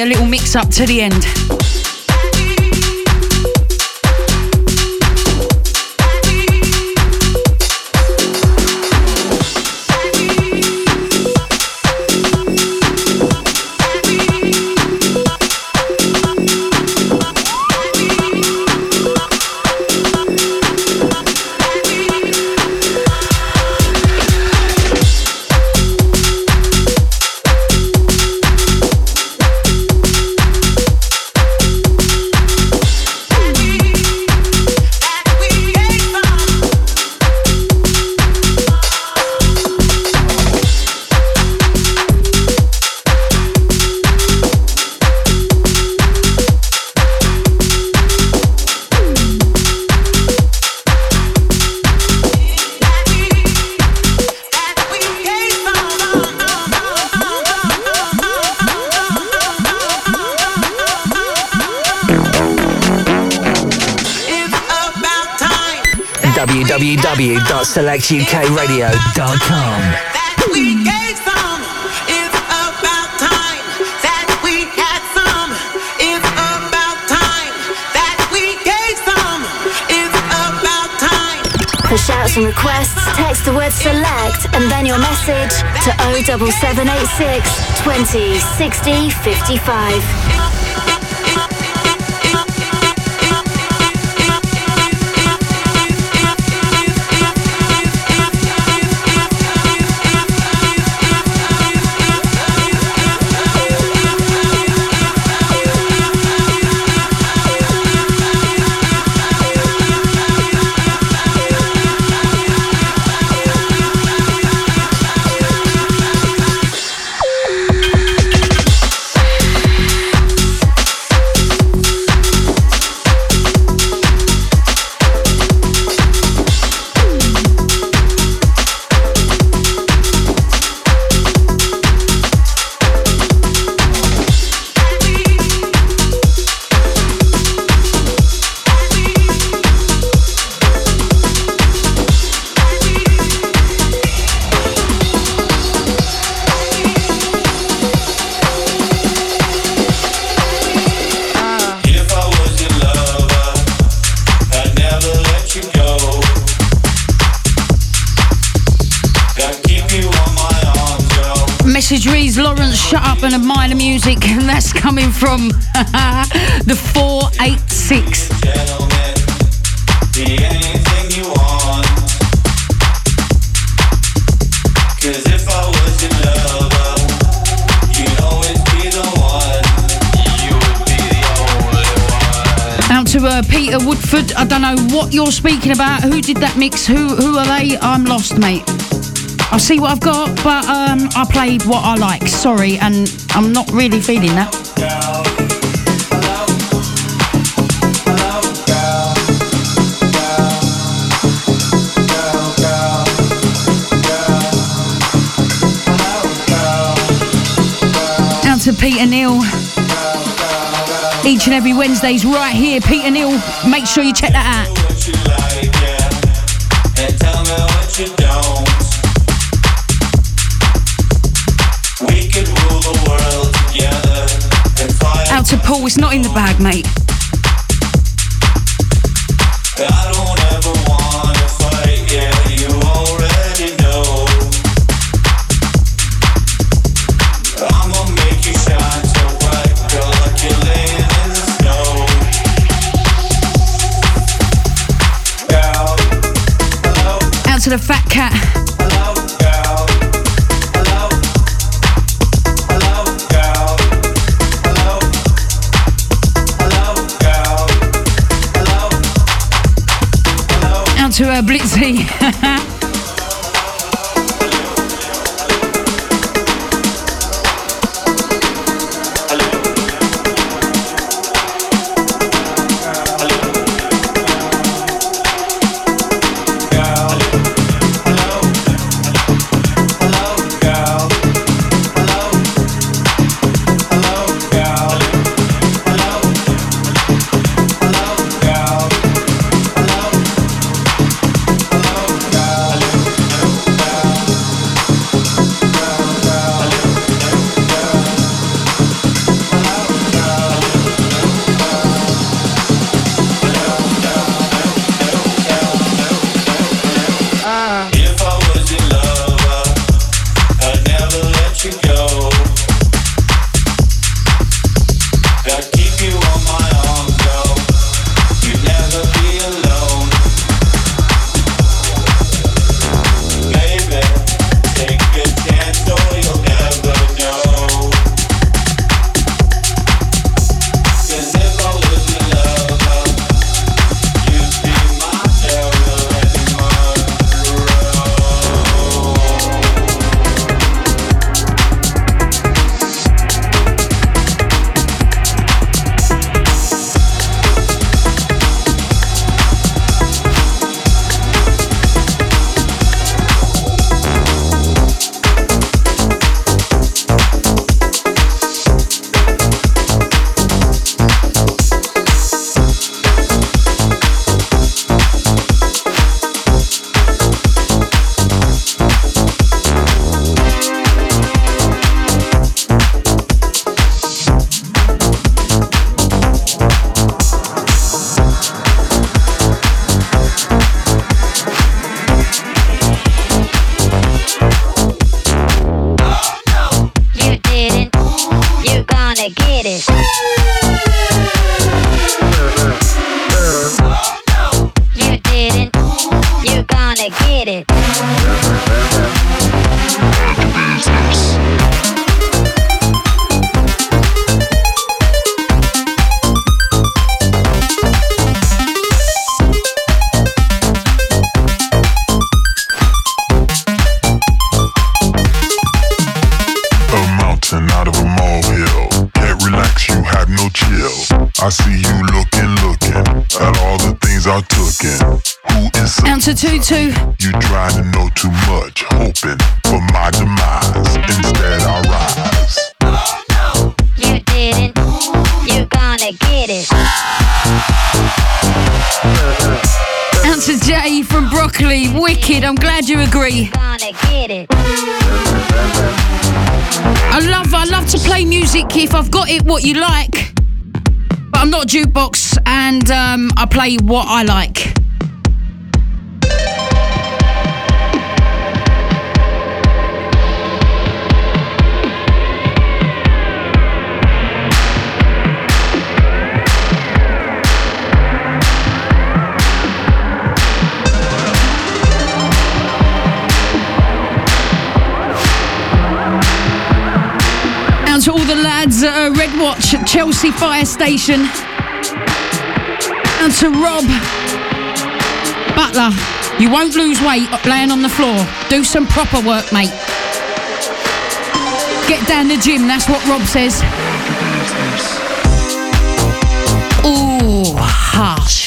Speaker 9: A little mix up to the end.
Speaker 10: www.selectukradio.com.
Speaker 11: For shouts and requests, text the word select and then your message to 07786 20 60 55.
Speaker 9: And admire the music, and that's coming from the 486. Out to uh, Peter Woodford. I don't know what you're speaking about. Who did that mix? Who who are they? I'm lost, mate. I'll see what I've got, but um, I played what I like. Sorry, and I'm not really feeling that. Out to Peter Neal. Each and every Wednesday's right here, Peter Neal. Make sure you check that out. It's not in the bag, mate.
Speaker 12: get it.
Speaker 13: wicked. I'm glad you agree. I love, I love to play music if I've got it what you like. But I'm not jukebox and um, I play what I like. Heads, uh, Red Watch, Chelsea Fire Station. And to Rob Butler, you won't lose weight laying on the floor. Do some proper work, mate. Get down the gym, that's what Rob says. Ooh, harsh.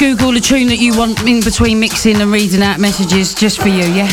Speaker 13: Google the tune that you want in between mixing and reading out messages just for you, yeah?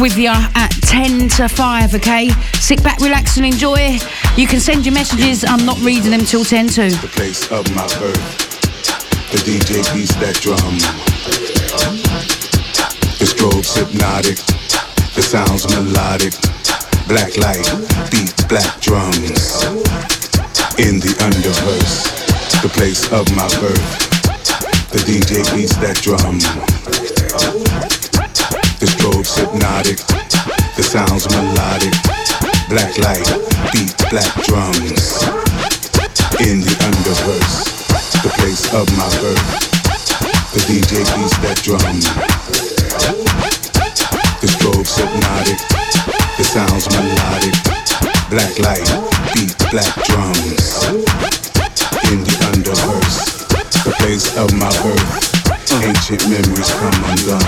Speaker 1: With you at 10 to 5, okay? Sit back, relax, and enjoy. You can send your messages. I'm not reading them till 10 to.
Speaker 13: The place of my birth. The DJ beats that drum. The strobe's hypnotic. The sounds melodic. Black light, beats black drums. In the underverse. The place of my birth. The DJ beats that drum. Hypnotic. The sounds melodic. Black light, beat black drums. In the underverse. The place of my birth. The DJ beats that drum. The strobe's hypnotic. The sounds melodic. Black light, beat black drums. In the underverse the place of my birth. Ancient memories come undone.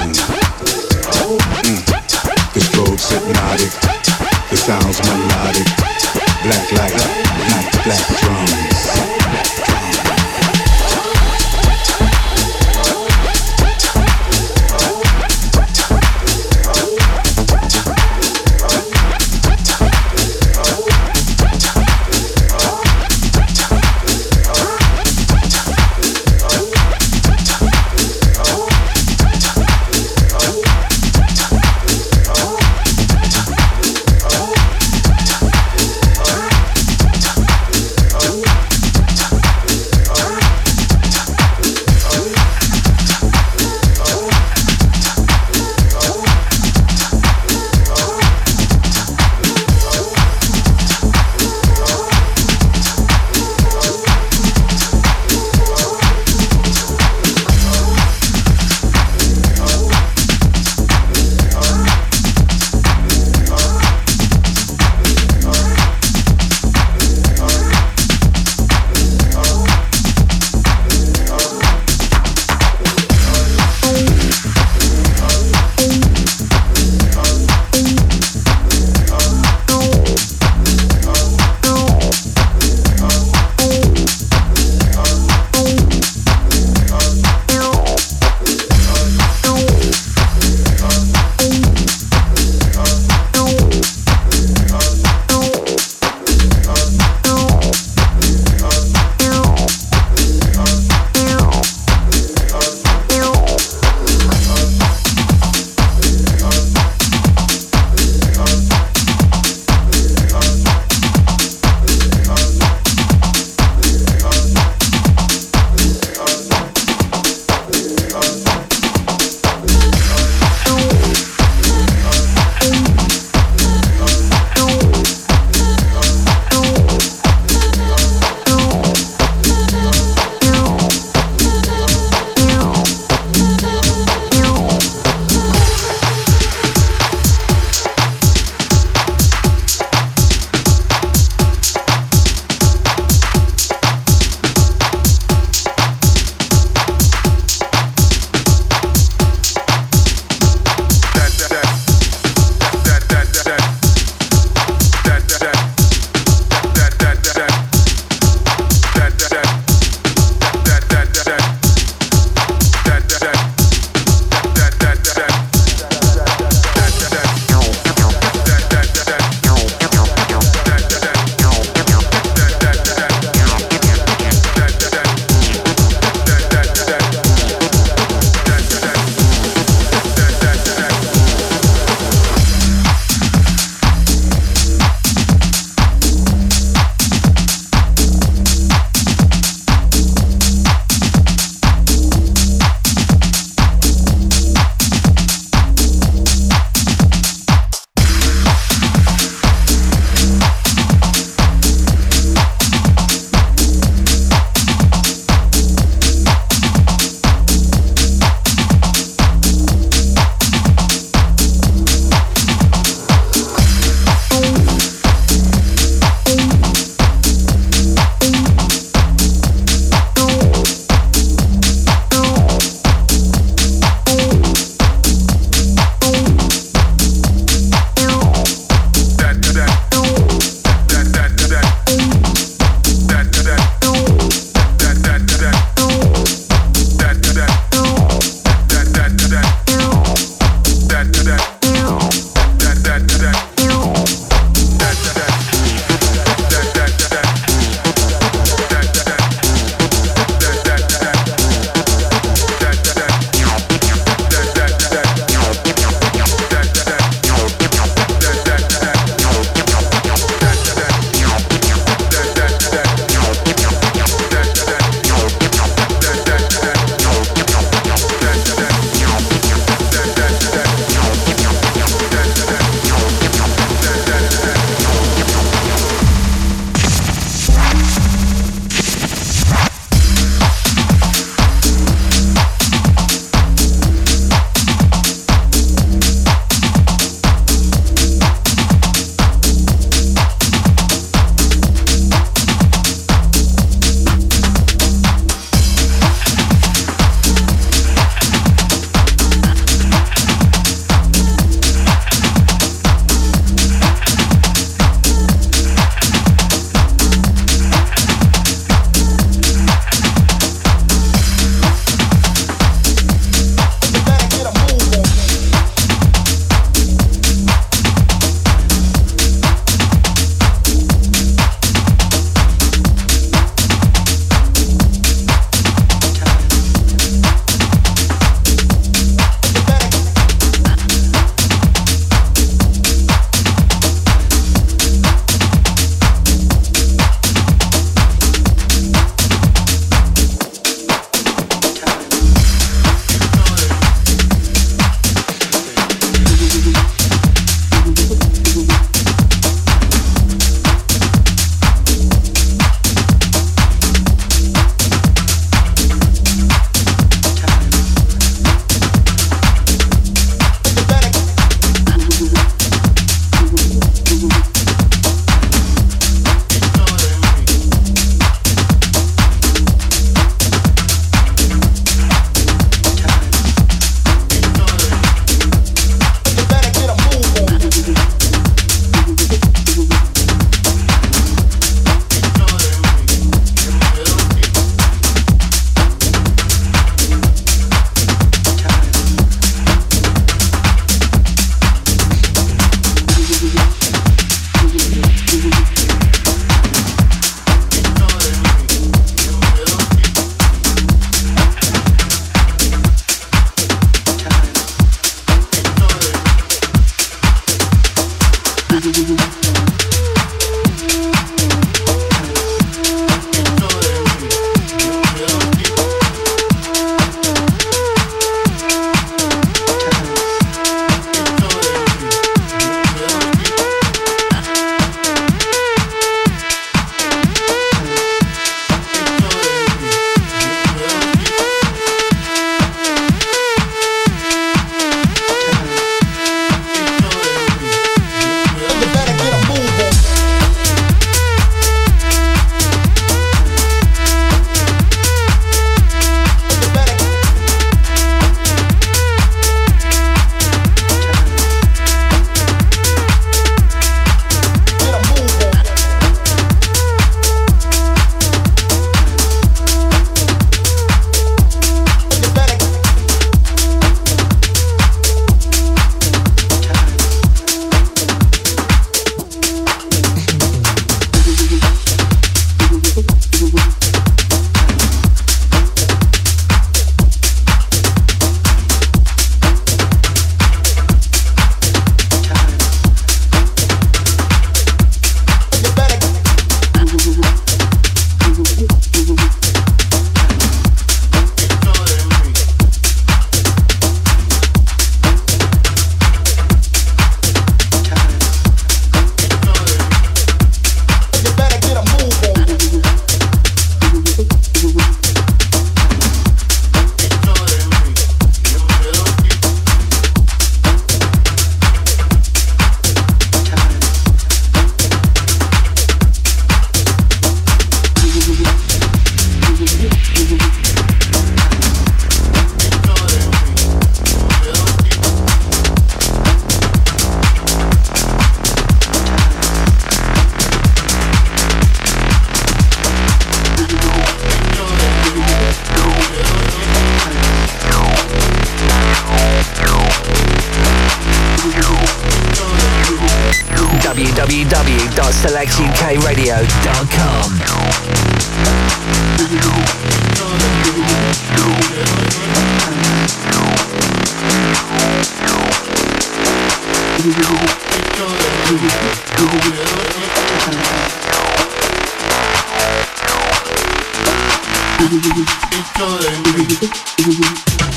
Speaker 13: It's going.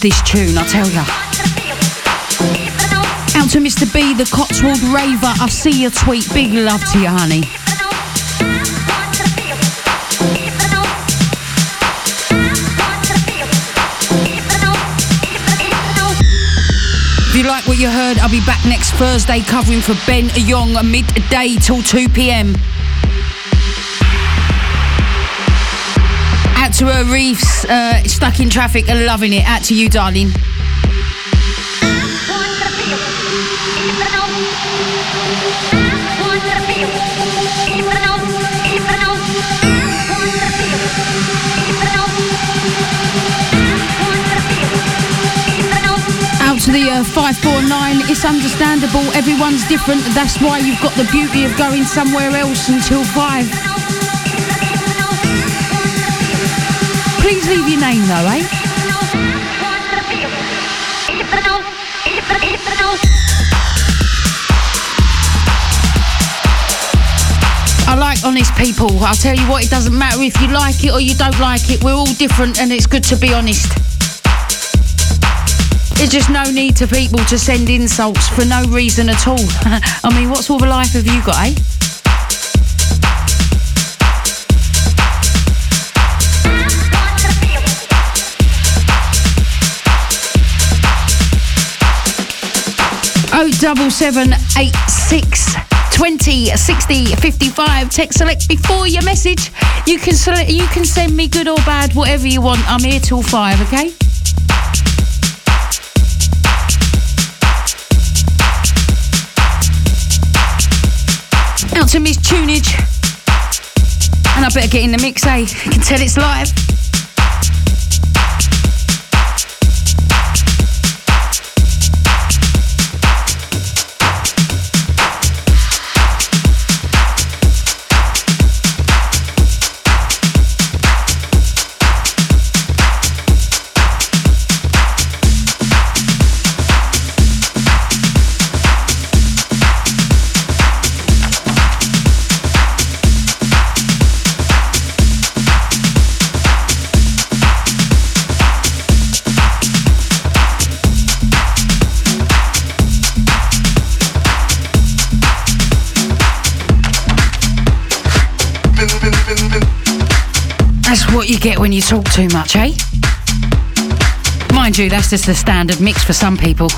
Speaker 1: This tune, I tell ya. Out to Mr. B, the Cotswold Raver. I see your tweet. Big love to you, honey. If you like what you heard, I'll be back next Thursday covering for Ben Young midday till 2 p.m. to her reefs, uh, stuck in traffic and loving it. Out to you, darling. Out to the uh, 549, it's understandable, everyone's different, that's why you've got the beauty of going somewhere else until 5. Please leave your name though, eh? I like honest people. I'll tell you what, it doesn't matter if you like it or you don't like it. We're all different and it's good to be honest. There's just no need to people to send insults for no reason at all. I mean, what sort of life have you got, eh? Oh double seven eight six 20 60 55 text select before your message. You can select you can send me good or bad whatever you want. I'm here till five okay? Out to miss tunage. And i better get in the mix eh? You can tell it's live what you get when you talk too much, eh? Mind you, that's just the standard mix for some people.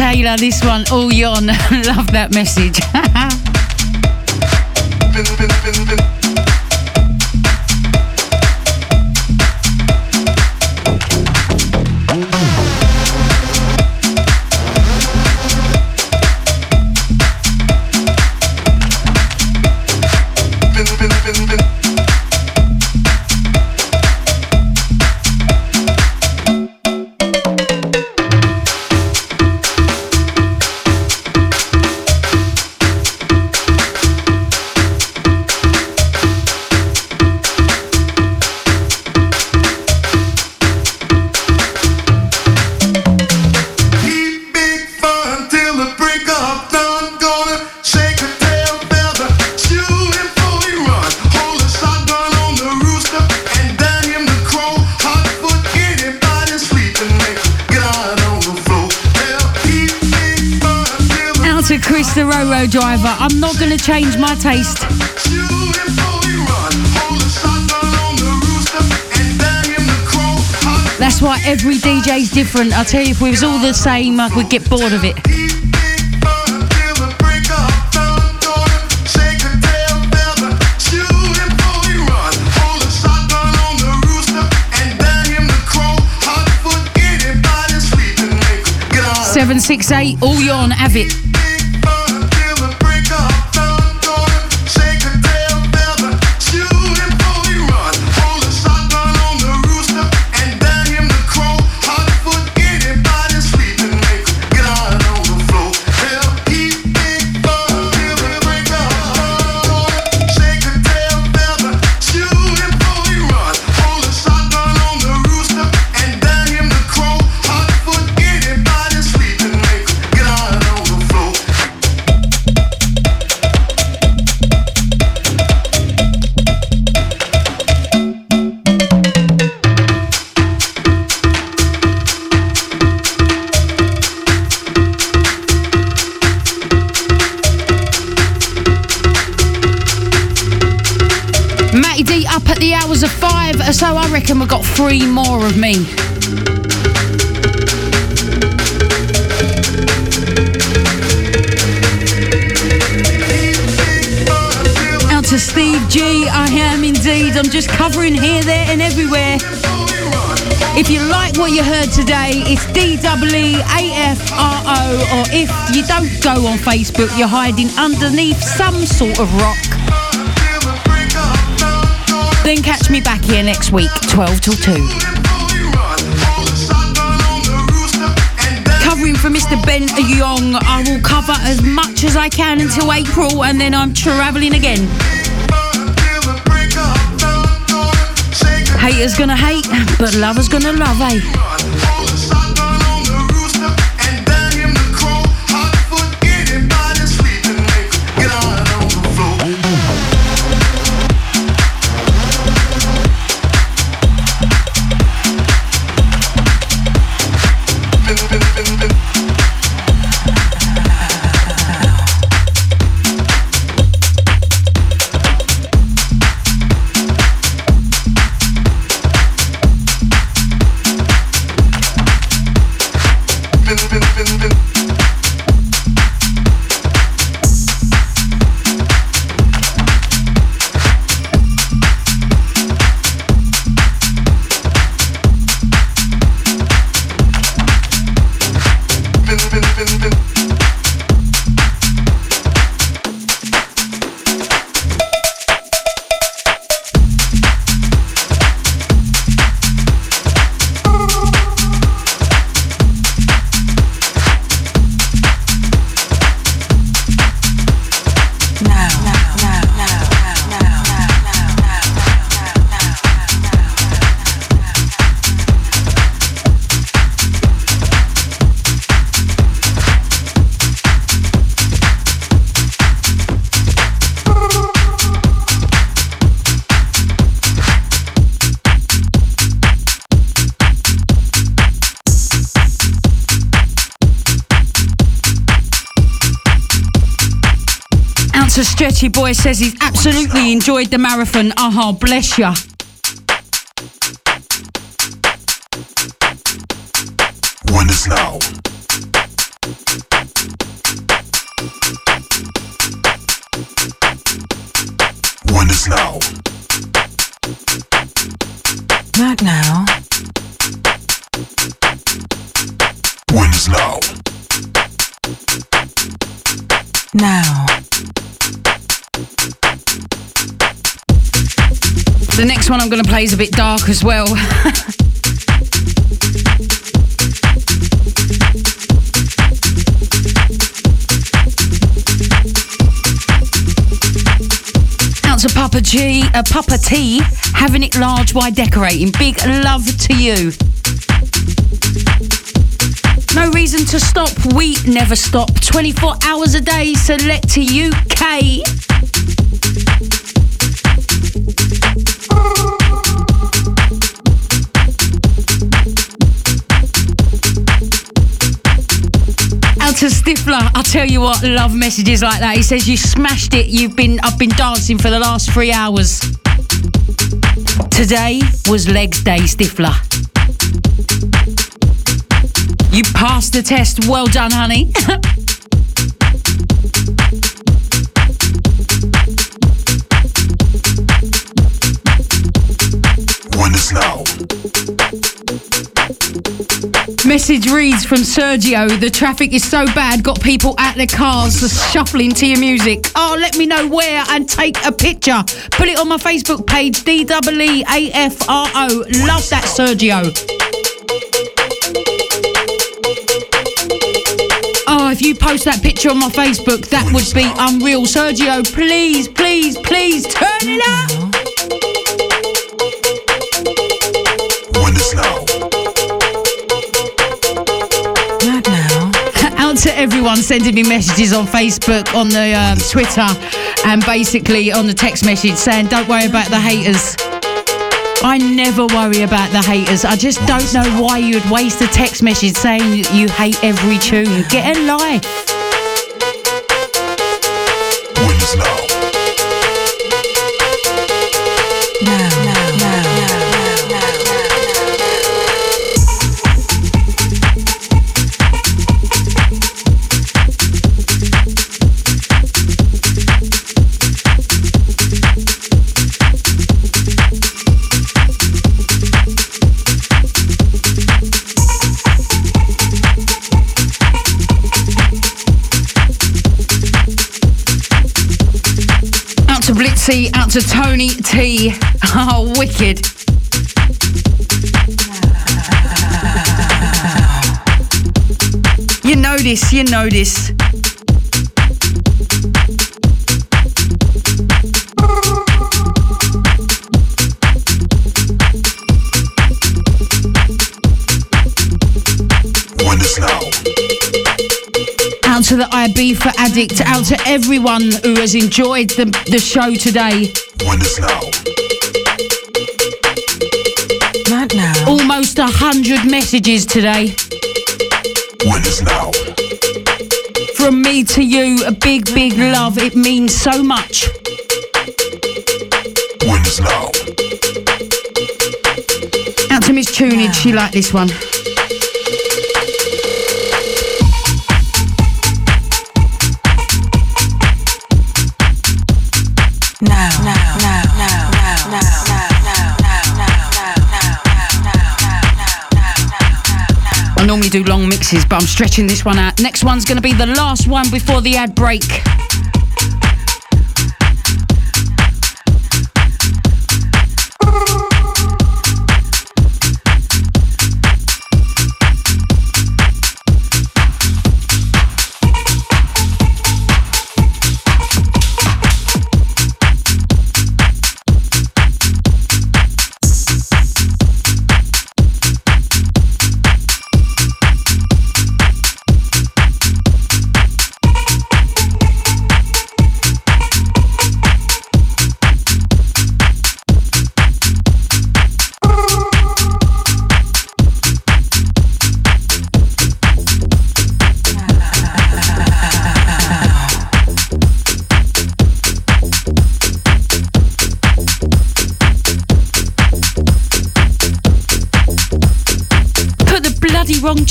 Speaker 1: Taylor, this one, oh, all yon. Love that message. different. I tell you, if we was all the same, I would get bored of it.
Speaker 14: till the break of dawn, gonna shake
Speaker 1: three more of me. Out to Steve G, I am indeed. I'm just covering here, there, and everywhere. If you like what you heard today, it's D-W-E-A-F-R-O, or if you don't go on Facebook, you're hiding underneath some sort of rock. Then catch me back here next week, 12 till 2. Covering for Mr. Ben Young, I will cover as much as I can until April, and then I'm travelling again. Haters gonna hate, but lovers gonna love, eh? Stretchy Boy says he's absolutely enjoyed the marathon. Aha, bless ya. Next one I'm going to play is a bit dark as well. Out to Papa G, uh, Papa T, having it large by decorating. Big love to you. No reason to stop. We never stop. 24 hours a day. Select to UK. Stifler, I'll tell you what, love messages like that. He says you smashed it. You've been, I've been dancing for the last three hours. Today was legs day, Stifler. You passed the test. Well done, honey. Message reads from Sergio. The traffic is so bad, got people at their cars shuffling to your music. Oh, let me know where and take a picture. Put it on my Facebook page, D W E A F R O. Love that, Sergio. Oh, if you post that picture on my Facebook, that would be unreal. Sergio, please, please, please turn it up. Everyone sending me messages on Facebook, on the um, Twitter, and basically on the text message saying, "Don't worry about the haters." I never worry about the haters. I just don't know why you'd waste a text message saying you hate every tune. Get a life. Out to Tony T. Oh, wicked. You know this, you know this. Out to the IB for Addict, out to everyone who has enjoyed the, the show today.
Speaker 15: When it's now.
Speaker 16: Not now.
Speaker 1: Almost a hundred messages today.
Speaker 15: When it's now.
Speaker 1: From me to you, a big, big love. It means so much.
Speaker 15: When it's now.
Speaker 1: Out to Miss Tunage, she liked this one. Mixes, but I'm stretching this one out. Next one's going to be the last one before the ad break.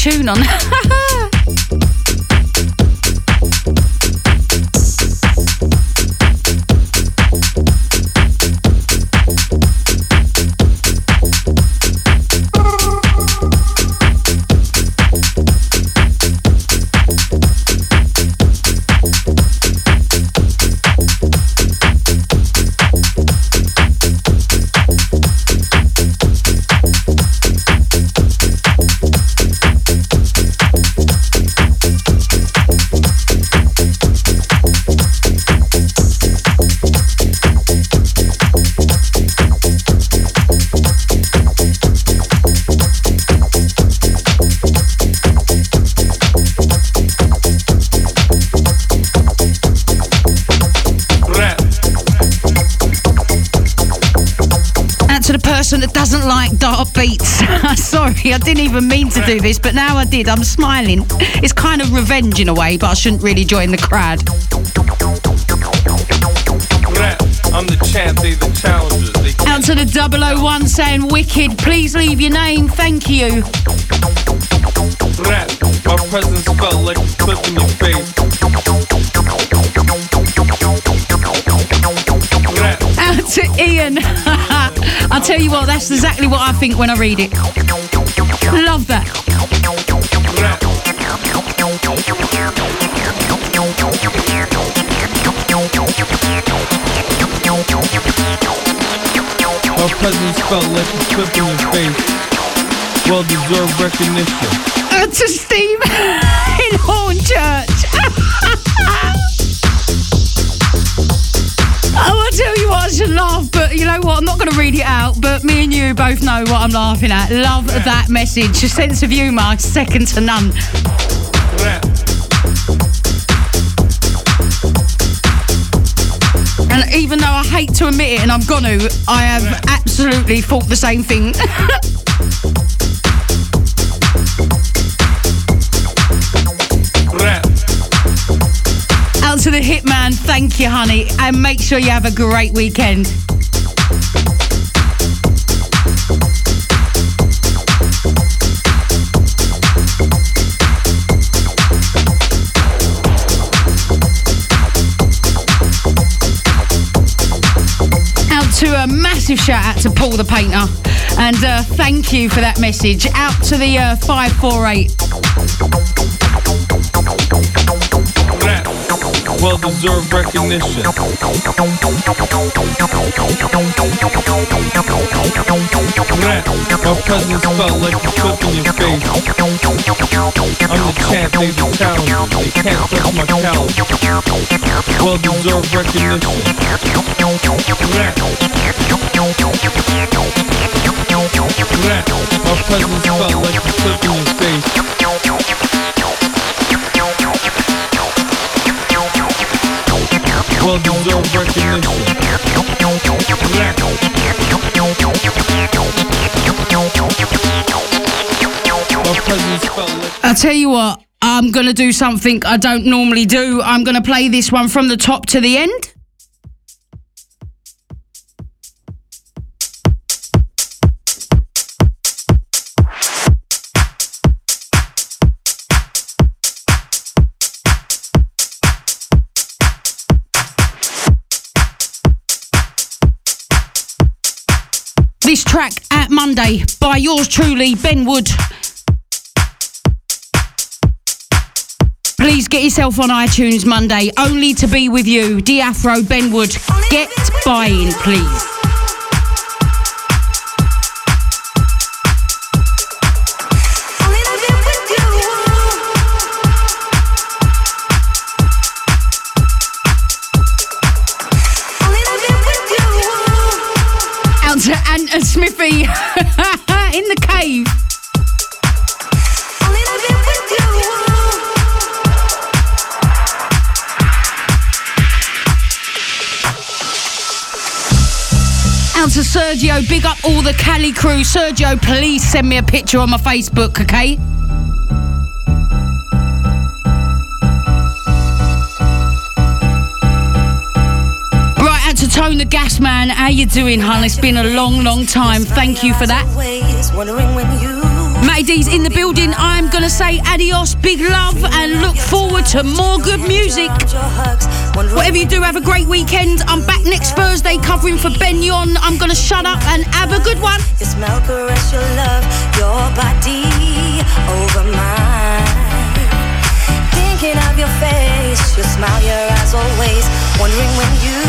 Speaker 1: Tune on. Sorry, I didn't even mean to do this, but now I did. I'm smiling. It's kind of revenge in a way, but I shouldn't really join the crowd.
Speaker 17: I'm the champ, they the challengers. They
Speaker 1: Out to the 001 saying, Wicked, please leave your name, thank you.
Speaker 17: rap. My presence felt like a clip in your face. Rap,
Speaker 1: Out to Ian. I'll tell you what, that's exactly what I think when I read it. Love that.
Speaker 17: my presence felt like a clip in your face. Well deserved recognition.
Speaker 1: Out to Steve in Hornchurch. I will tell you what, I should laugh, but you know what? I'm not going to read it out, but me and you both know what I'm laughing at. Love that message. A sense of humour, second to none. And even though I hate to admit it, and I'm going to, I have absolutely thought the same thing. to the hitman, thank you, honey, and make sure you have a great weekend. Out to a massive shout out to Paul the painter, and uh, thank you for that message. Out to the uh, 548.
Speaker 17: Well deserved recognition. Rap, my presence felt like a flip in your face. I'm the champ, they the challenge. They can't touch my talent. Well deserved recognition. Rap. Rap, my presence felt like a flip in your face. Well deserved recognition. My presence felt like
Speaker 1: I tell you what, I'm gonna do something I don't normally do. I'm gonna play this one from the top to the end. This track at Monday by yours truly, Ben Wood. Please get yourself on iTunes Monday, only to be with you. DeeAfro Benwood. Get buying, please. Smithy in the cave. Out to Sergio, big up all the Cali crew. Sergio, please send me a picture on my Facebook, okay? The Gas Man. How you doing, hun? It's been a long, long time. Thank you for that. Matty D's in the building. I'm gonna say adios, big love, and look forward to more good music. Whatever you do, have a great weekend. I'm back next Thursday covering for Ben Young. I'm gonna shut up and have a good one.
Speaker 18: Your smell caress your love, your body over mine. Thinking of your face, your smile, your eyes always. Wondering when you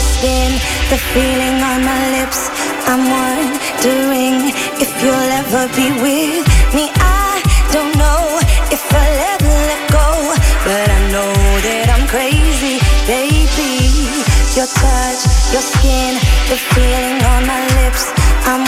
Speaker 18: your skin, the feeling on my lips. I'm wondering if you'll ever be with me. I don't know if I'll ever let go, but I know that I'm crazy, baby. Your touch, your skin, the feeling on my lips. I'm